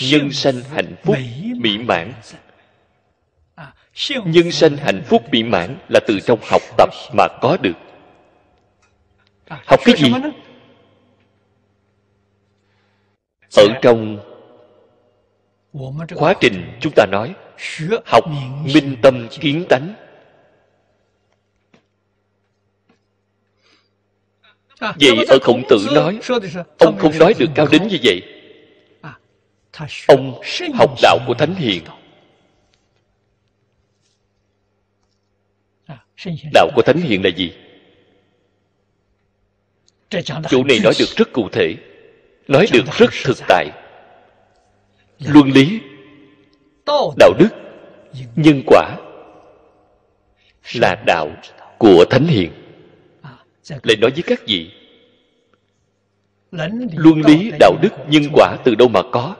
B: nhân sanh hạnh phúc mỹ mãn. nhân sanh hạnh phúc mỹ mãn là từ trong học tập mà có được. Học cái gì? ở trong quá trình chúng ta nói học minh tâm kiến tánh vậy ở khổng tử nói ông không nói được cao đến như vậy. Ông học đạo của thánh hiền. đạo của thánh hiền là gì? Chỗ này nói được rất cụ thể nói được rất thực tại. Luân lý đạo đức nhân quả là đạo của thánh hiền lại nói với các vị. Luân lý đạo đức nhân quả từ đâu mà có?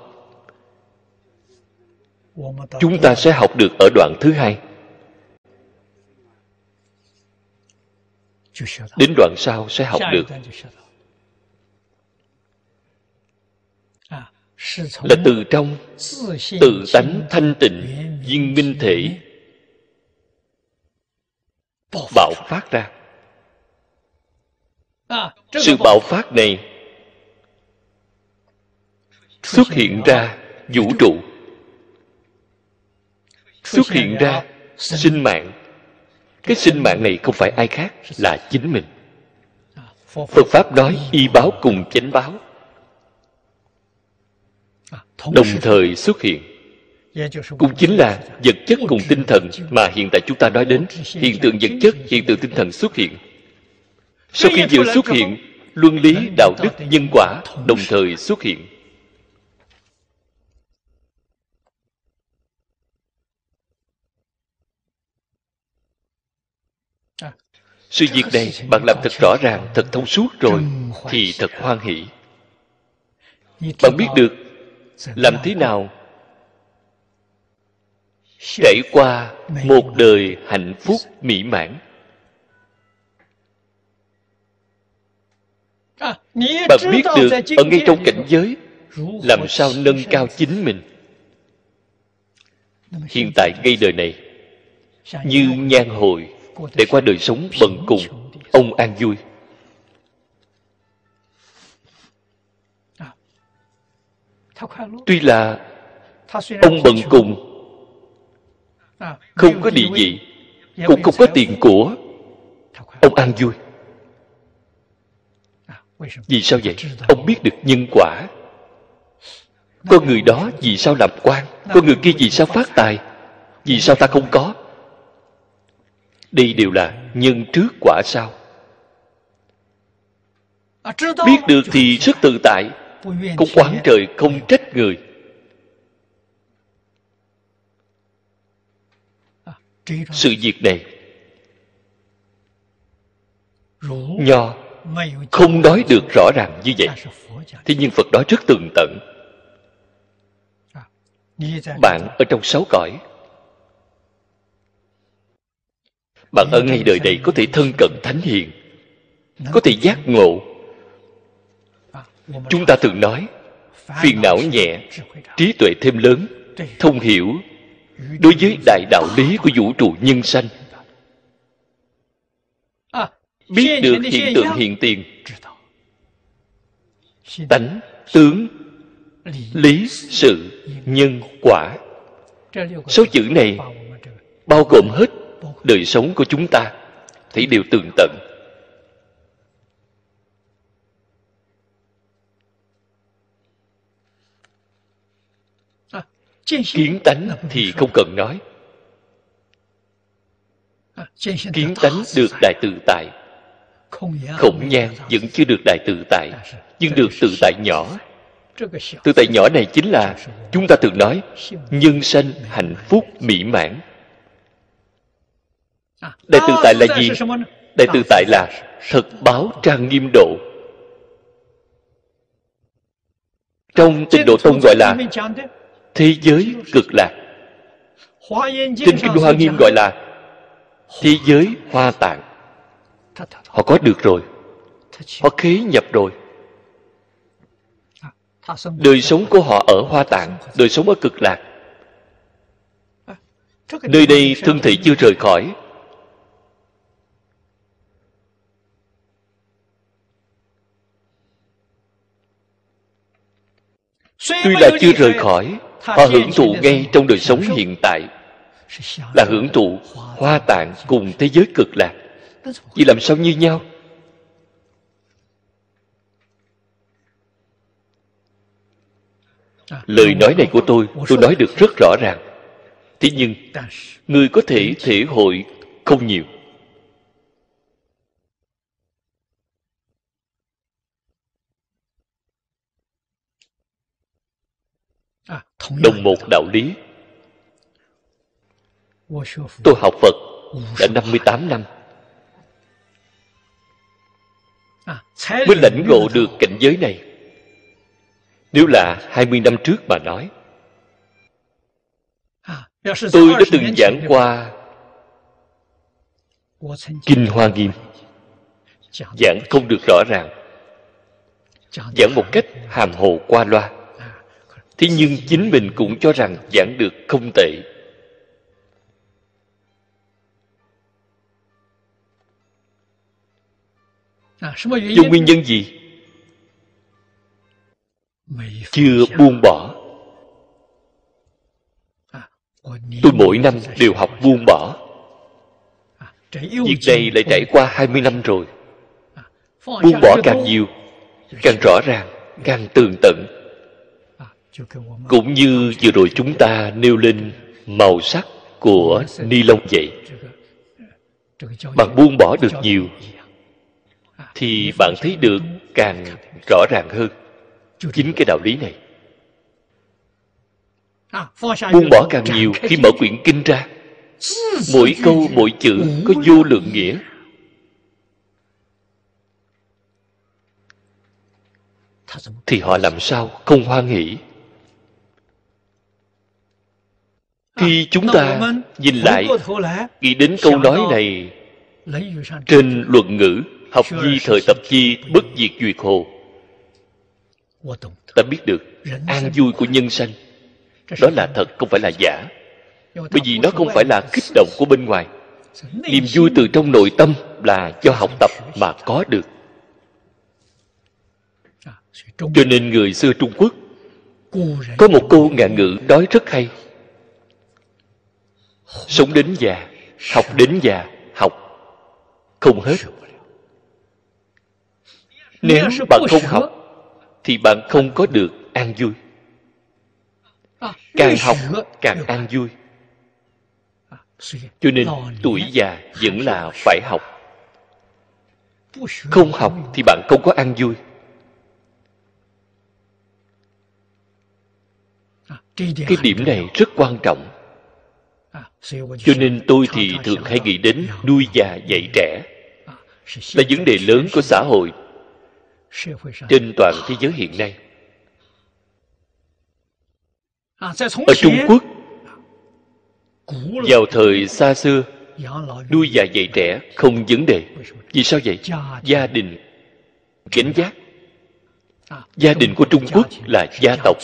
B: Chúng ta sẽ học được ở đoạn thứ hai. Đến đoạn sau sẽ học được. là từ trong tự tánh thanh tịnh viên minh thể bạo phát ra sự bạo phát này xuất hiện ra vũ trụ. Xuất hiện ra sinh mạng. Cái sinh mạng này không phải ai khác là chính mình. Phật pháp nói y báo cùng chánh báo. Đồng thời xuất hiện cũng chính là vật chất cùng tinh thần mà hiện tại chúng ta nói đến. Hiện tượng vật chất hiện tượng tinh thần xuất hiện sau khi vừa xuất hiện luân lý đạo đức nhân quả đồng thời xuất hiện. Sự việc này bạn làm thật rõ ràng thật thông suốt rồi thì thật hoan hỷ. Bạn biết được làm thế nào trải qua một đời hạnh phúc mỹ mãn bạn biết được ở ngay trong cảnh giới làm sao nâng cao chính mình. Hiện tại ngay đời này như nhan hồi để qua đời sống bần cùng ông an vui. Tuy là ông bần cùng không có địa vị cũng không có tiền của ông an vui vì sao? Vậy? Ông biết được nhân quả. Con người đó vì sao làm quan? Con người kia vì sao phát tài? Vì sao ta không có? đây đều là nhân trước quả sau. Biết được thì rất tự tại. Không quán trời không trách người. Sự việc này nho không nói được rõ ràng như vậy. Thế nhưng phật nói rất tường tận. Bạn ở trong sáu cõi. Bạn ở ngay đời này có thể thân cận thánh hiền có thể giác ngộ. Chúng ta thường nói phiền não nhẹ trí tuệ thêm lớn thông hiểu. đối với đại đạo lý của vũ trụ nhân sanh biết được hiện tượng hiện tiền. Tánh tướng lý sự nhân quả. số chữ này bao gồm hết đời sống của chúng ta. Thấy đều tường tận. Kiến tánh thì không cần nói. Kiến tánh được đại tự tại khổng nhan vẫn chưa được đại tự tại nhưng được tự tại nhỏ. tự tại nhỏ này chính là chúng ta thường nói nhân sanh hạnh phúc mỹ mãn. Đại tự tại là gì? đại tự tại là thật báo trang nghiêm độ. Trong tịnh độ tông gọi là thế. giới cực lạc. Trên kinh hoa nghiêm gọi là thế giới hoa tạng họ có được rồi. Họ khế nhập rồi. Đời sống của họ ở hoa tạng, đời sống ở cực lạc. Nơi đây thân thể chưa rời khỏi. Tuy là chưa rời khỏi, họ hưởng thụ ngay trong đời sống hiện tại, là hưởng thụ hoa tạng cùng thế giới cực lạc vì làm sao như nhau? Lời nói này của tôi tôi nói được rất rõ ràng. Thế nhưng, người có thể thể hội không nhiều. Đồng một đạo lý. Tôi học phật đã 58 năm. Mới lãnh ngộ được cảnh giới này. Nếu là 20 năm trước mà nói, tôi đã từng giảng qua kinh hoa nghiêm. Giảng không được rõ ràng. Giảng một cách hàm hồ qua loa. Thế nhưng chính mình cũng cho rằng giảng được không tệ. Do nguyên nhân gì? Chưa buông bỏ. Tôi mỗi năm đều học buông bỏ. Việc này lại trải qua 20 năm rồi. Buông bỏ càng nhiều càng rõ ràng càng tường tận. Cũng như vừa rồi chúng ta nêu lên màu sắc của ni lông vậy. bạn buông bỏ được nhiều thì bạn thấy được càng rõ ràng hơn. Chính cái đạo lý này. Buông bỏ càng nhiều khi mở quyển kinh ra. Mỗi câu, mỗi chữ có vô lượng nghĩa. Thì họ làm sao không hoan hỷ? Khi chúng ta nhìn lại, nghĩ đến câu nói này, trên luận ngữ học di thời tập chi, bất diệt duyệt hồ. Ta biết được, an vui của nhân sanh. Đó là thật, không phải là giả. Bởi vì nó không phải là kích động của bên ngoài. Niềm vui từ trong nội tâm là do học tập mà có được. Cho nên người xưa trung quốc, có một câu ngạn ngữ nói rất hay. Sống đến già, học đến già, học không hết nếu bạn không học thì bạn không có được an vui. Càng học càng an vui. Cho nên tuổi già vẫn là phải học. Không học thì bạn không có an vui. Cái điểm này rất quan trọng. Cho nên tôi thì thường hay nghĩ đến nuôi già dạy trẻ là vấn đề lớn của xã hội trên toàn thế giới hiện nay. ở trung quốc vào thời xa xưa nuôi già dạy trẻ không vấn đề vì sao vậy？gia đình gánh giác gia đình của trung quốc là gia tộc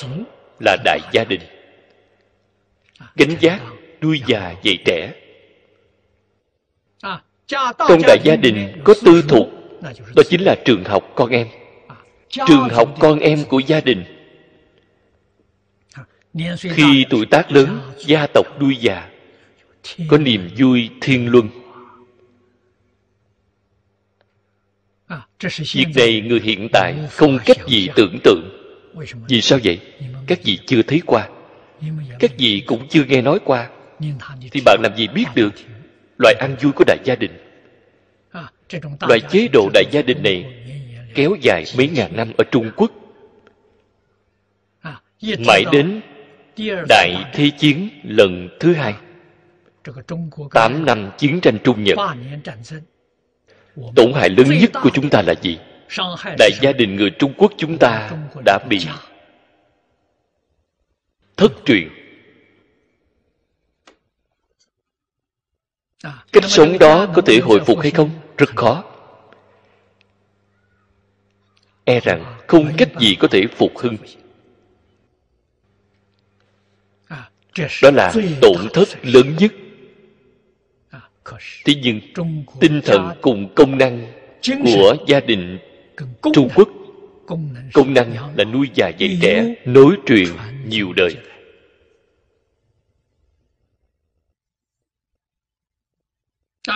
B: là đại gia đình gánh giác nuôi già dạy trẻ trong đại gia đình có tư thục đó chính là trường học con em. Trường học con em của gia đình. Khi tuổi tác lớn, gia tộc đuôi già, có niềm vui thiên luân. Việc này người hiện tại không cách gì tưởng tượng. Vì sao vậy? Các vị chưa thấy qua. Các vị cũng chưa nghe nói qua. Thì bạn làm gì biết được? Loại ăn vui của đại gia đình loại chế độ đại gia đình này kéo dài mấy ngàn năm ở trung quốc. Mãi đến đại thế chiến lần thứ hai. Tám năm chiến tranh trung nhật. tổn hại lớn nhất của chúng ta là gì? Đại gia đình người trung quốc chúng ta đã bị thất truyền. Cách sống đó có thể hồi phục hay không rất khó. E rằng không cách gì có thể phục hưng. Đó là tổn thất lớn nhất. Thế nhưng tinh thần cùng công năng của gia đình trung quốc, công năng là nuôi già dạy trẻ, nối truyền nhiều đời.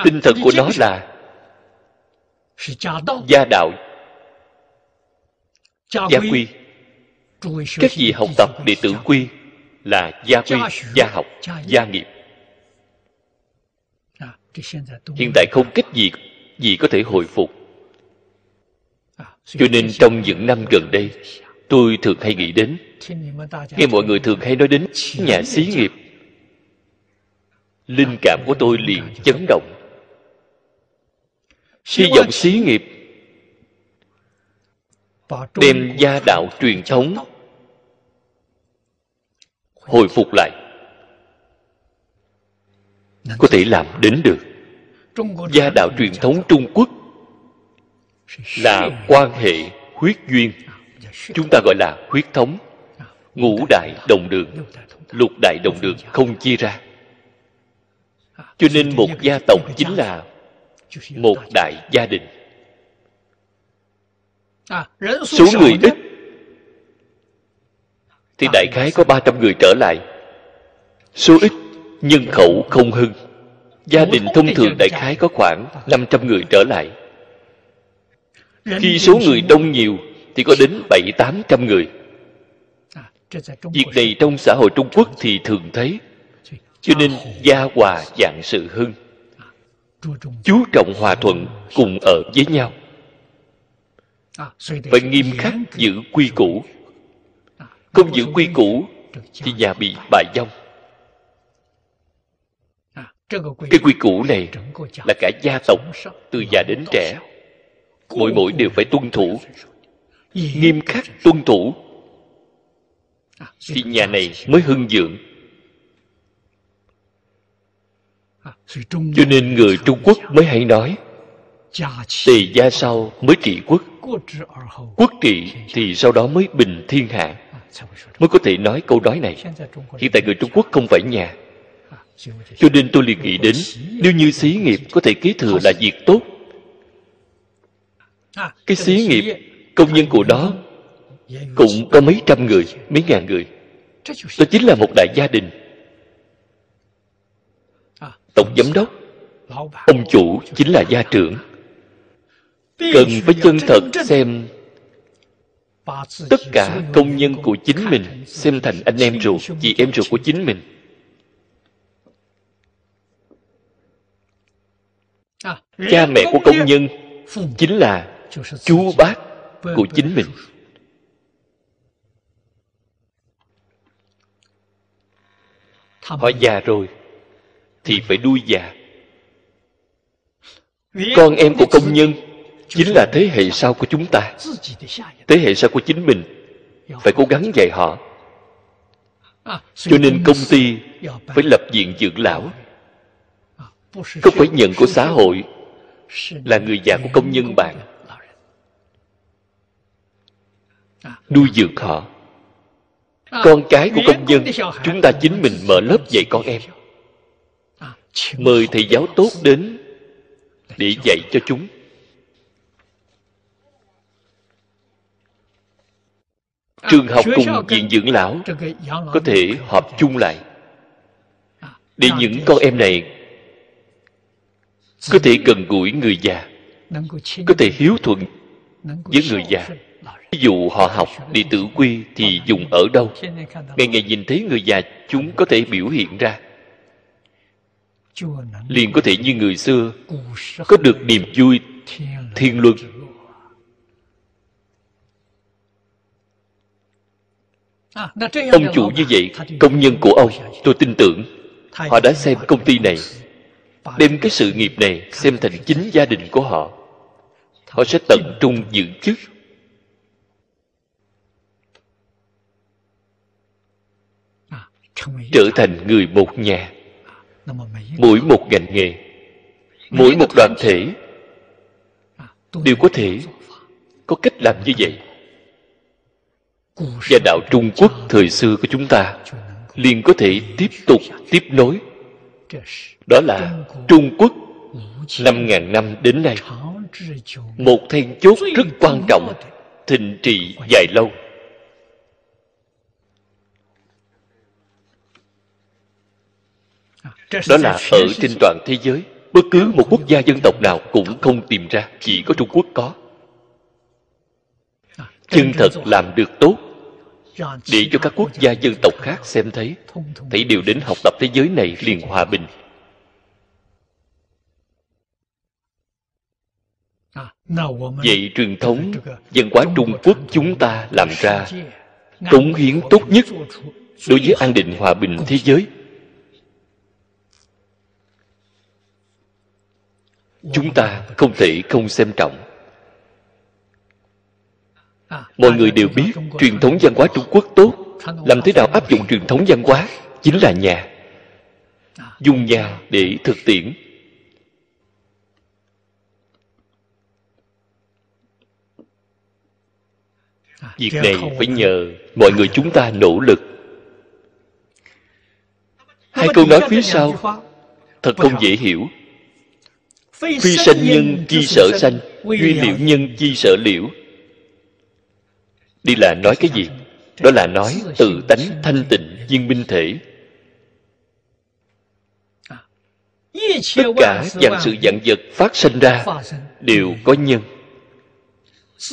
B: Tinh thần của nó là gia đạo gia quy các vị học tập đệ tử quy là gia quy gia học gia nghiệp. Hiện tại không cách gì gì có thể hồi phục. Cho nên trong những năm gần đây tôi thường hay nghĩ đến nghe mọi người thường hay nói đến nhà xí nghiệp. linh cảm của tôi liền chấn động hy vọng xí nghiệp đem gia đạo truyền thống hồi phục lại. Có thể làm đến được. Gia đạo truyền thống trung quốc là quan hệ huyết duyên. Chúng ta gọi là huyết thống. Ngũ đại đồng đường lục đại đồng đường không chia ra. Cho nên một gia tộc chính là một đại gia đình. Số người ít. Thì đại khái có 300 người trở lại. Số ít nhân khẩu không hưng. Gia đình thông thường đại khái có khoảng 500 người trở lại. Khi số người đông nhiều thì có đến bảy tám trăm người. Việc này trong xã hội trung quốc thì thường thấy. Cho nên gia hòa dạng sự hưng chú trọng hòa thuận cùng ở với nhau. Phải nghiêm khắc giữ quy củ. Không giữ quy củ thì nhà bị bại vong. Cái quy củ này là cả gia tộc từ già đến trẻ. mỗi mỗi đều phải tuân thủ. Nghiêm khắc tuân thủ. Thì nhà này mới hưng dưỡng cho nên người trung quốc mới hay nói tề gia sau mới trị quốc quốc trị thì sau đó mới bình thiên hạ. Mới có thể nói câu nói này. Hiện tại người trung quốc không phải nhà. Cho nên tôi liền nghĩ đến nếu như xí nghiệp có thể kế thừa là việc tốt. Cái xí nghiệp công nhân của đó cũng có mấy trăm người mấy ngàn người. Đó chính là một đại gia đình tổng giám đốc, ông chủ chính là gia trưởng. Cần phải chân thật xem tất cả công nhân của chính mình, xem thành anh em ruột, chị em ruột của chính mình. Cha mẹ của công nhân chính là chú bác của chính mình. Họ già rồi thì phải nuôi già. Con em của công nhân chính là thế hệ sau của chúng ta. Thế hệ sau của chính mình phải cố gắng dạy họ. Cho nên công ty phải lập viện dưỡng lão. Không phải nhận của xã hội là người già của công nhân bạn? nuôi dưỡng họ. Con cái của công nhân chúng ta chính mình mở lớp dạy con em mời thầy giáo tốt đến để dạy cho chúng.《chính trường học cùng viện dưỡng lão có thể họp chung lại. Để những con em này có thể gần gũi người già có thể hiếu thuận với người già. ví dụ họ học đi tử quy thì dùng ở đâu? ngày ngày nhìn thấy người già chúng có thể biểu hiện ra liền có thể như người xưa có được niềm vui thiên luân. Ông chủ như vậy công nhân của ông tôi tin tưởng. Họ đã xem công ty này đem cái sự nghiệp này xem thành chính gia đình của họ. Họ sẽ tận trung giữ chức trở thành người một nhà mỗi một ngành nghề. Mỗi một đoàn thể. Đều có thể, có cách làm như vậy. Và đạo trung quốc thời xưa của chúng ta liền có thể tiếp tục tiếp nối. Đó là trung quốc năm ngàn năm đến nay. Một then chốt rất quan trọng, thịnh trị dài lâu. Đó là ở trên toàn thế giới. Bất cứ một quốc gia dân tộc nào cũng không tìm ra chỉ có trung quốc có. Chân thật làm được tốt. Để cho các quốc gia dân tộc khác xem thấy thấy đều đến học tập thế giới này liền hòa bình. Vậy truyền thống văn hóa trung quốc chúng ta làm ra cống hiến tốt nhất đối với an định hòa bình thế giới chúng ta không thể không xem trọng. Mọi người đều biết truyền thống văn hóa trung quốc tốt. Làm thế nào áp dụng truyền thống văn hóa chính là nhà. Dùng nhà để thực tiễn. Việc này phải nhờ mọi người chúng ta nỗ lực. Hai câu nói phía sau thật không dễ hiểu phi sanh nhân chi sở sanh duy liễu nhân chi sở liễu. Đi là nói cái gì? Đó là nói tự tánh thanh tịnh viên minh thể. Tất cả dạng sự dạng vật phát sinh ra đều có nhân.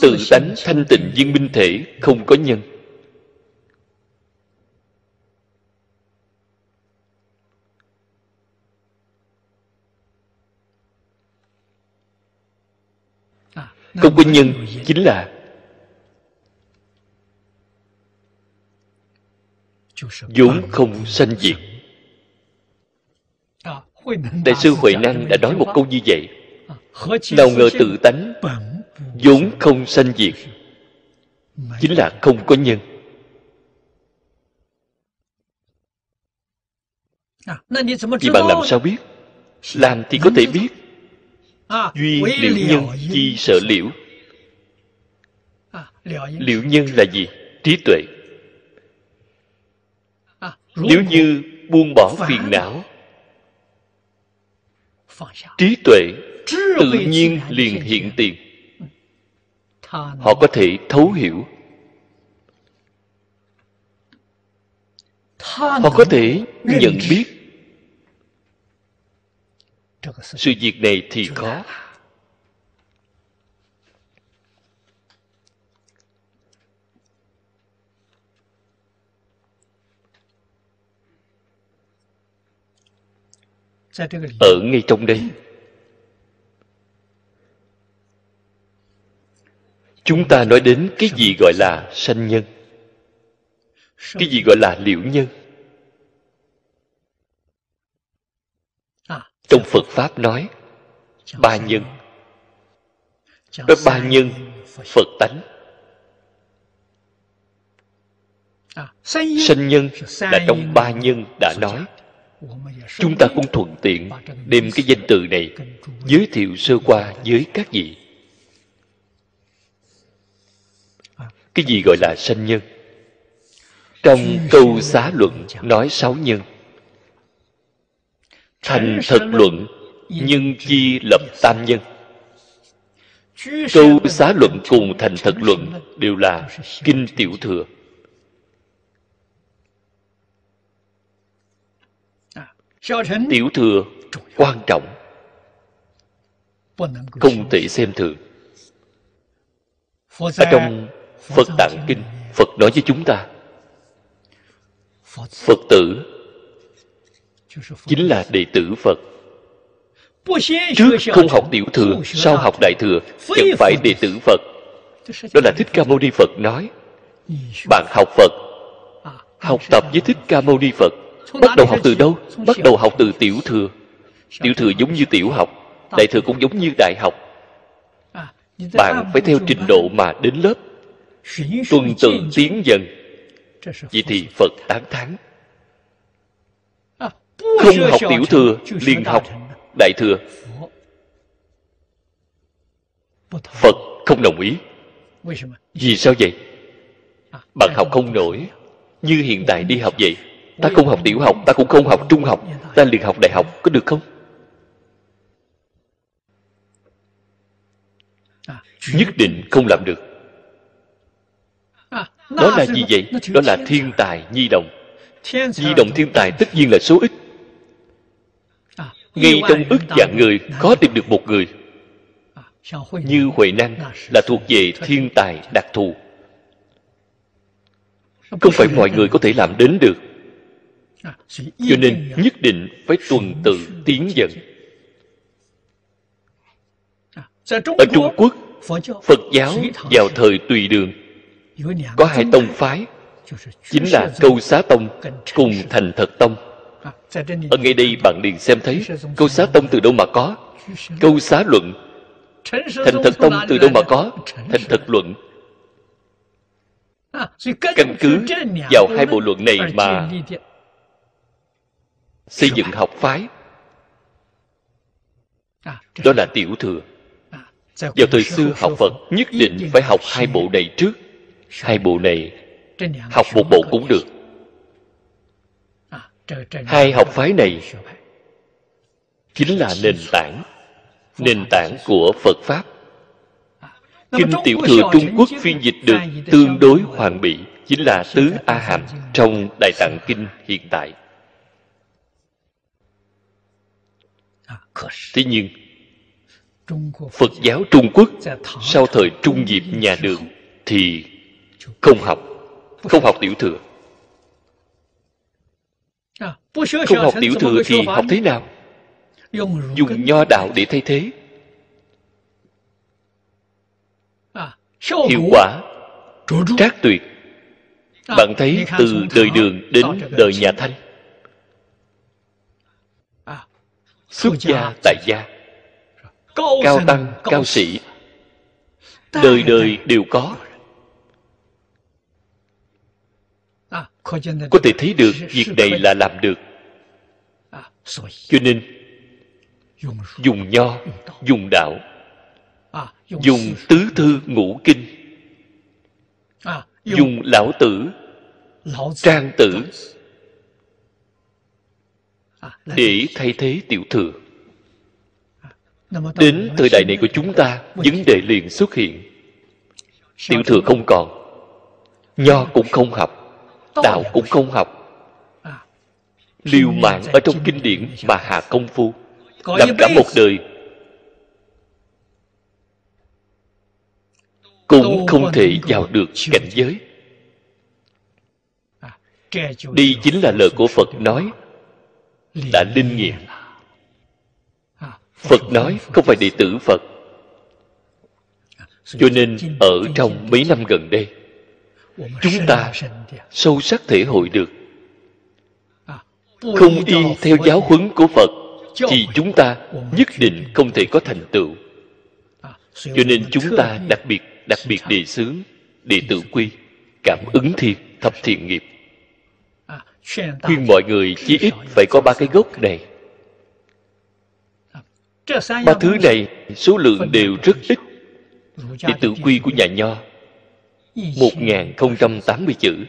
B: Tự tánh thanh tịnh viên minh thể không có nhân công nguyên nhân chính là vốn không sanh diệt. Đại sư huệ năng đã nói một câu như vậy. Nào ngờ tự tánh vốn không sanh diệt chính là không có nhân. Vậy bạn làm sao biết? Làm thì có thể biết. Duy liễu nhân chi sợ liễu? Liễu nhân là gì? Trí tuệ. Nếu như buông bỏ phiền não Trí tuệ tự nhiên liền hiện tiền. Họ có thể thấu hiểu. Họ có thể nhận biết sự việc này thì khó ở ngay trong đây. Chúng ta nói đến cái gì gọi là sanh nhân? Cái gì gọi là liễu nhân trong phật pháp nói, ba nhân. Nói ba nhân, phật tánh. Sanh nhân là trong ba nhân đã nói. Chúng ta cũng thuận tiện đem cái danh từ này giới thiệu sơ qua với các vị. Cái gì gọi là sanh nhân? Trong câu xá luận nói sáu nhân thành thật luận nhân chi lập tam nhân. Câu xá luận cùng thành thật luận đều là kinh tiểu thừa. Tiểu thừa quan trọng, không thể xem thường. Ở trong phật tạng kinh, phật nói với chúng ta, phật tử chính là đệ tử phật. trước không học tiểu thừa sau học đại thừa chẳng phải đệ tử phật. đó là thích ca mâu ni phật nói. bạn học phật học tập với thích ca mâu ni phật. bắt đầu học từ đâu? bắt đầu học từ tiểu thừa. tiểu thừa giống như tiểu học đại thừa cũng giống như đại học. bạn phải theo trình độ mà đến lớp. tuần tự tiến dần. vậy thì phật tán thán không học tiểu thừa liền học đại thừa. Phật không đồng ý. Vì sao vậy? Bạn học không nổi. như hiện tại đi học vậy ta không học tiểu học ta cũng không học trung học. ta liền học đại học có được không? Nhất định không làm được. Đó là gì vậy? Đó là thiên tài. nhi đồng. Nhi đồng thiên tài tất nhiên là số ít ngay trong ức dạng người có tìm được một người. Như huệ năng là thuộc về thiên tài đặc thù. Không phải mọi người có thể làm đến được. Cho nên nhất định phải tuần tự tiến dần. Ở trung quốc phật giáo vào thời tùy đường. Có hai tông phái chính là câu xá tông cùng thành thật tông ở ngay đây bạn liền xem thấy câu xá tông từ đâu mà có. Câu xá luận, thành thật tông từ đâu mà có, thành thật luận. Căn cứ vào hai bộ luận này mà xây dựng học phái. Đó là tiểu thừa. Vào thời xưa, học phật nhất định phải học hai bộ này trước. Hai bộ này học một bộ cũng được hai học phái này chính là nền tảng nền tảng của phật pháp. Kinh tiểu thừa trung quốc phiên dịch được tương đối hoàn bị chính là tứ a hàm trong đại tạng kinh hiện tại. Thế nhưng phật giáo trung quốc sau thời trung diệp nhà đường thì không học không học tiểu thừa không học tiểu thừa thì học thế nào? Dùng nho đạo để thay thế. Hiệu quả. Trác tuyệt. Bạn thấy từ đời đường đến đời nhà thanh. Xuất gia tại gia. Cao tăng cao sĩ. Đời đời đều có có thể thấy được việc này là làm được. Cho nên dùng nho dùng đạo dùng tứ thư ngũ kinh dùng lão tử trang tử để thay thế tiểu thừa. Đến thời đại này của chúng ta vấn đề liền xuất hiện. Tiểu thừa không còn nho cũng không học đạo cũng không học. Liều mạng ở trong kinh điển mà hạ công phu làm cả một đời. Cũng không thể vào được cảnh giới. Đây chính là lời của phật nói. đã linh nghiệm. phật nói không phải đệ tử phật. Cho nên ở trong mấy năm gần đây chúng ta sâu sắc thể hội được. Không y theo giáo huấn của phật, thì chúng ta nhất định không thể có thành tựu. Cho nên chúng ta đặc biệt đặc biệt đề xướng, đệ tử quy, cảm ứng thiên thập thiện nghiệp. Khuyên mọi người chí ít phải có ba cái gốc này. Ba thứ này số lượng đều rất ít. Đệ tử quy của nhà nho 1080 chữ.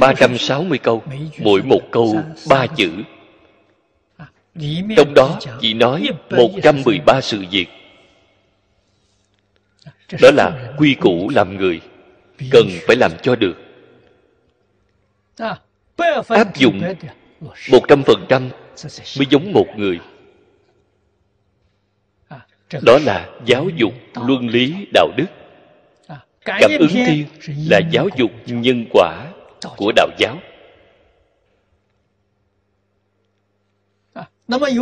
B: 360 câu, Mỗi một câu ba chữ. Trong đó chỉ nói 113 sự việc. Đó là quy củ làm người, cần phải làm cho được. Áp dụng một trăm phần trăm mới giống một người. Đó là giáo dục, luân lý, đạo đức cảm ứng thiên là giáo dục nhân quả của đạo giáo.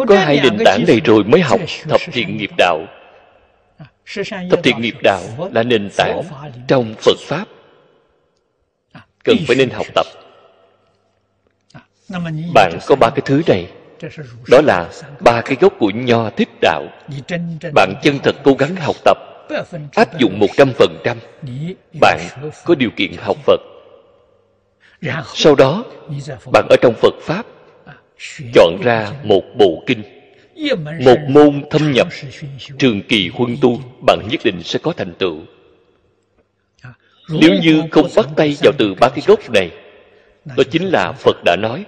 B: Có hai nền tảng này rồi mới học thập thiện nghiệp đạo. Thập thiện nghiệp đạo là nền tảng trong phật pháp. Cần phải nên học tập. bạn có ba cái thứ này. Đó là ba cái gốc của nho thích đạo. Bạn chân thật cố gắng học tập áp dụng một trăm phần trăm. Bạn có điều kiện học phật. Sau đó, bạn ở trong phật pháp, chọn ra một bộ kinh, một môn thâm nhập. Trường kỳ huân tu, bạn nhất định sẽ có thành tựu. Nếu như không bắt tay vào từ ba cái gốc này, đó chính là phật đã nói,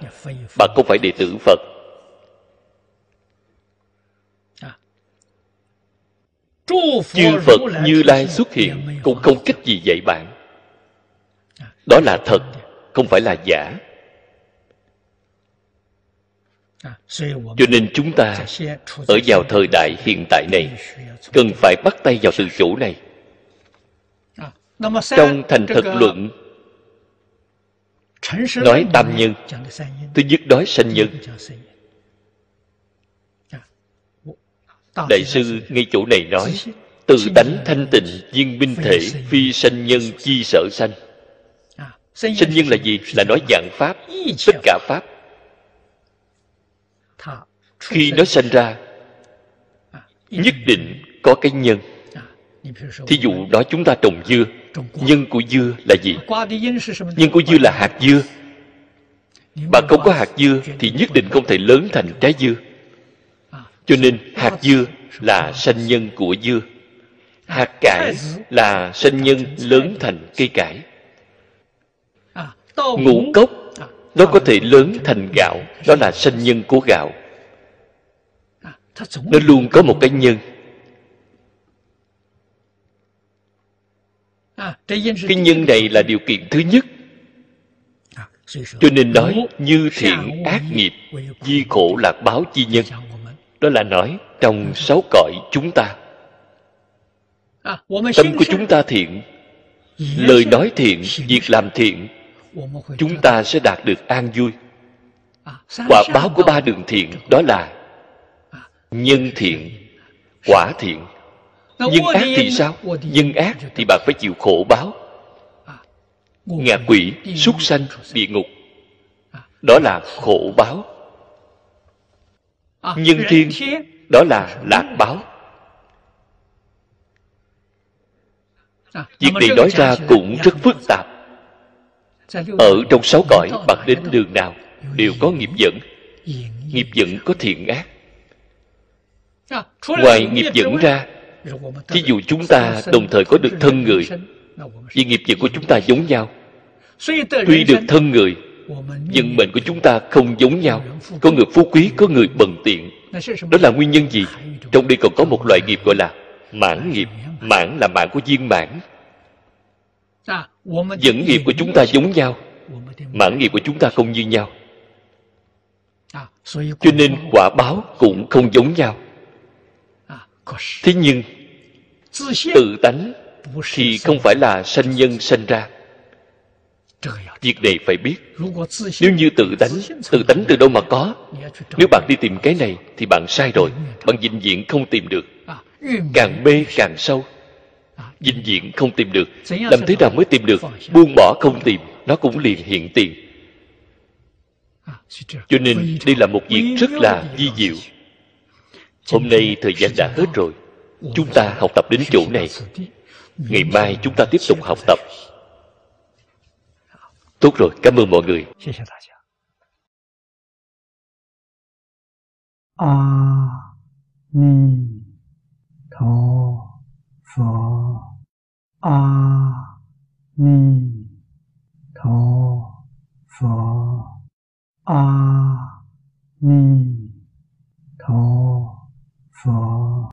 B: bạn không phải đệ tử phật. Chư phật như lai xuất hiện cũng không cách gì dạy bạn. Đó là thật không phải là giả. Cho nên chúng ta ở vào thời đại hiện tại này cần phải bắt tay vào từ chỗ này. Trong thành thật luận nói tam nhân thứ nhất nói sanh nhân đại sư ngay chỗ này nói tự tánh thanh tịnh viên minh thể phi sanh nhân chi sở sanh. Sanh nhân là gì? là nói dạng pháp tất cả pháp. Khi nó sanh ra nhất định có cái nhân. Thí dụ nói chúng ta trồng dưa nhân của dưa là gì? Nhân của dưa là hạt dưa. Bạn không có hạt dưa thì nhất định không thể lớn thành trái dưa cho nên hạt dưa là sanh nhân của dưa. Hạt cải là sanh nhân lớn thành cây cải. Ngũ cốc, nó có thể lớn thành gạo, đó là sanh nhân của gạo. Nó luôn có một cái nhân. Cái nhân này là điều kiện thứ nhất. Cho nên nói như thiện ác nghiệp, di khổ lạc báo chi nhân đó là nói trong sáu cõi chúng ta. Tâm của chúng ta thiện lời nói thiện việc làm thiện chúng ta sẽ đạt được an vui. Quả báo của ba đường thiện đó là nhân thiện quả thiện. Nhân ác thì sao? Nhân ác thì bạn phải chịu khổ báo. Ngạ quỷ súc sanh địa ngục. Đó là khổ báo nhân thiên đó là lạc báo. Việc này nói ra cũng rất phức tạp. ở trong sáu cõi bạn đến đường nào đều có nghiệp dẫn. Nghiệp dẫn có thiện ác. Ngoài nghiệp dẫn ra thí dụ chúng ta đồng thời có được thân người vì nghiệp dẫn của chúng ta giống nhau. Tuy được thân người dân mệnh của chúng ta không giống nhau. Có người phú quý, có người bần tiện. Đó là nguyên nhân gì? Trong đây còn có một loại nghiệp gọi là mãn nghiệp. Mãn là mạng của viên mãn. Dẫn nghiệp của chúng ta giống nhau. Mãn nghiệp của chúng ta không như nhau. Cho nên quả báo cũng không giống nhau. Thế nhưng, tự tánh thì không phải là sanh nhân sanh ra việc này phải biết. Nếu như tự tánh tự tánh từ đâu mà có? Nếu bạn đi tìm cái này thì bạn sai rồi. Bạn vĩnh viễn không tìm được. Càng mê càng sâu. Vĩnh viễn không tìm được. Làm thế nào mới tìm được? buông bỏ không tìm. Nó cũng liền hiện tiền. Cho nên đây là một việc rất là di diệu. Hôm nay thời gian đã hết rồi. Chúng ta học tập đến chỗ này. ngày mai chúng ta tiếp tục học tập Tốt rồi, cảm ơn mọi người.
A: A Di Đà Phật, A Ni Tho Phở A Ni Tho Phở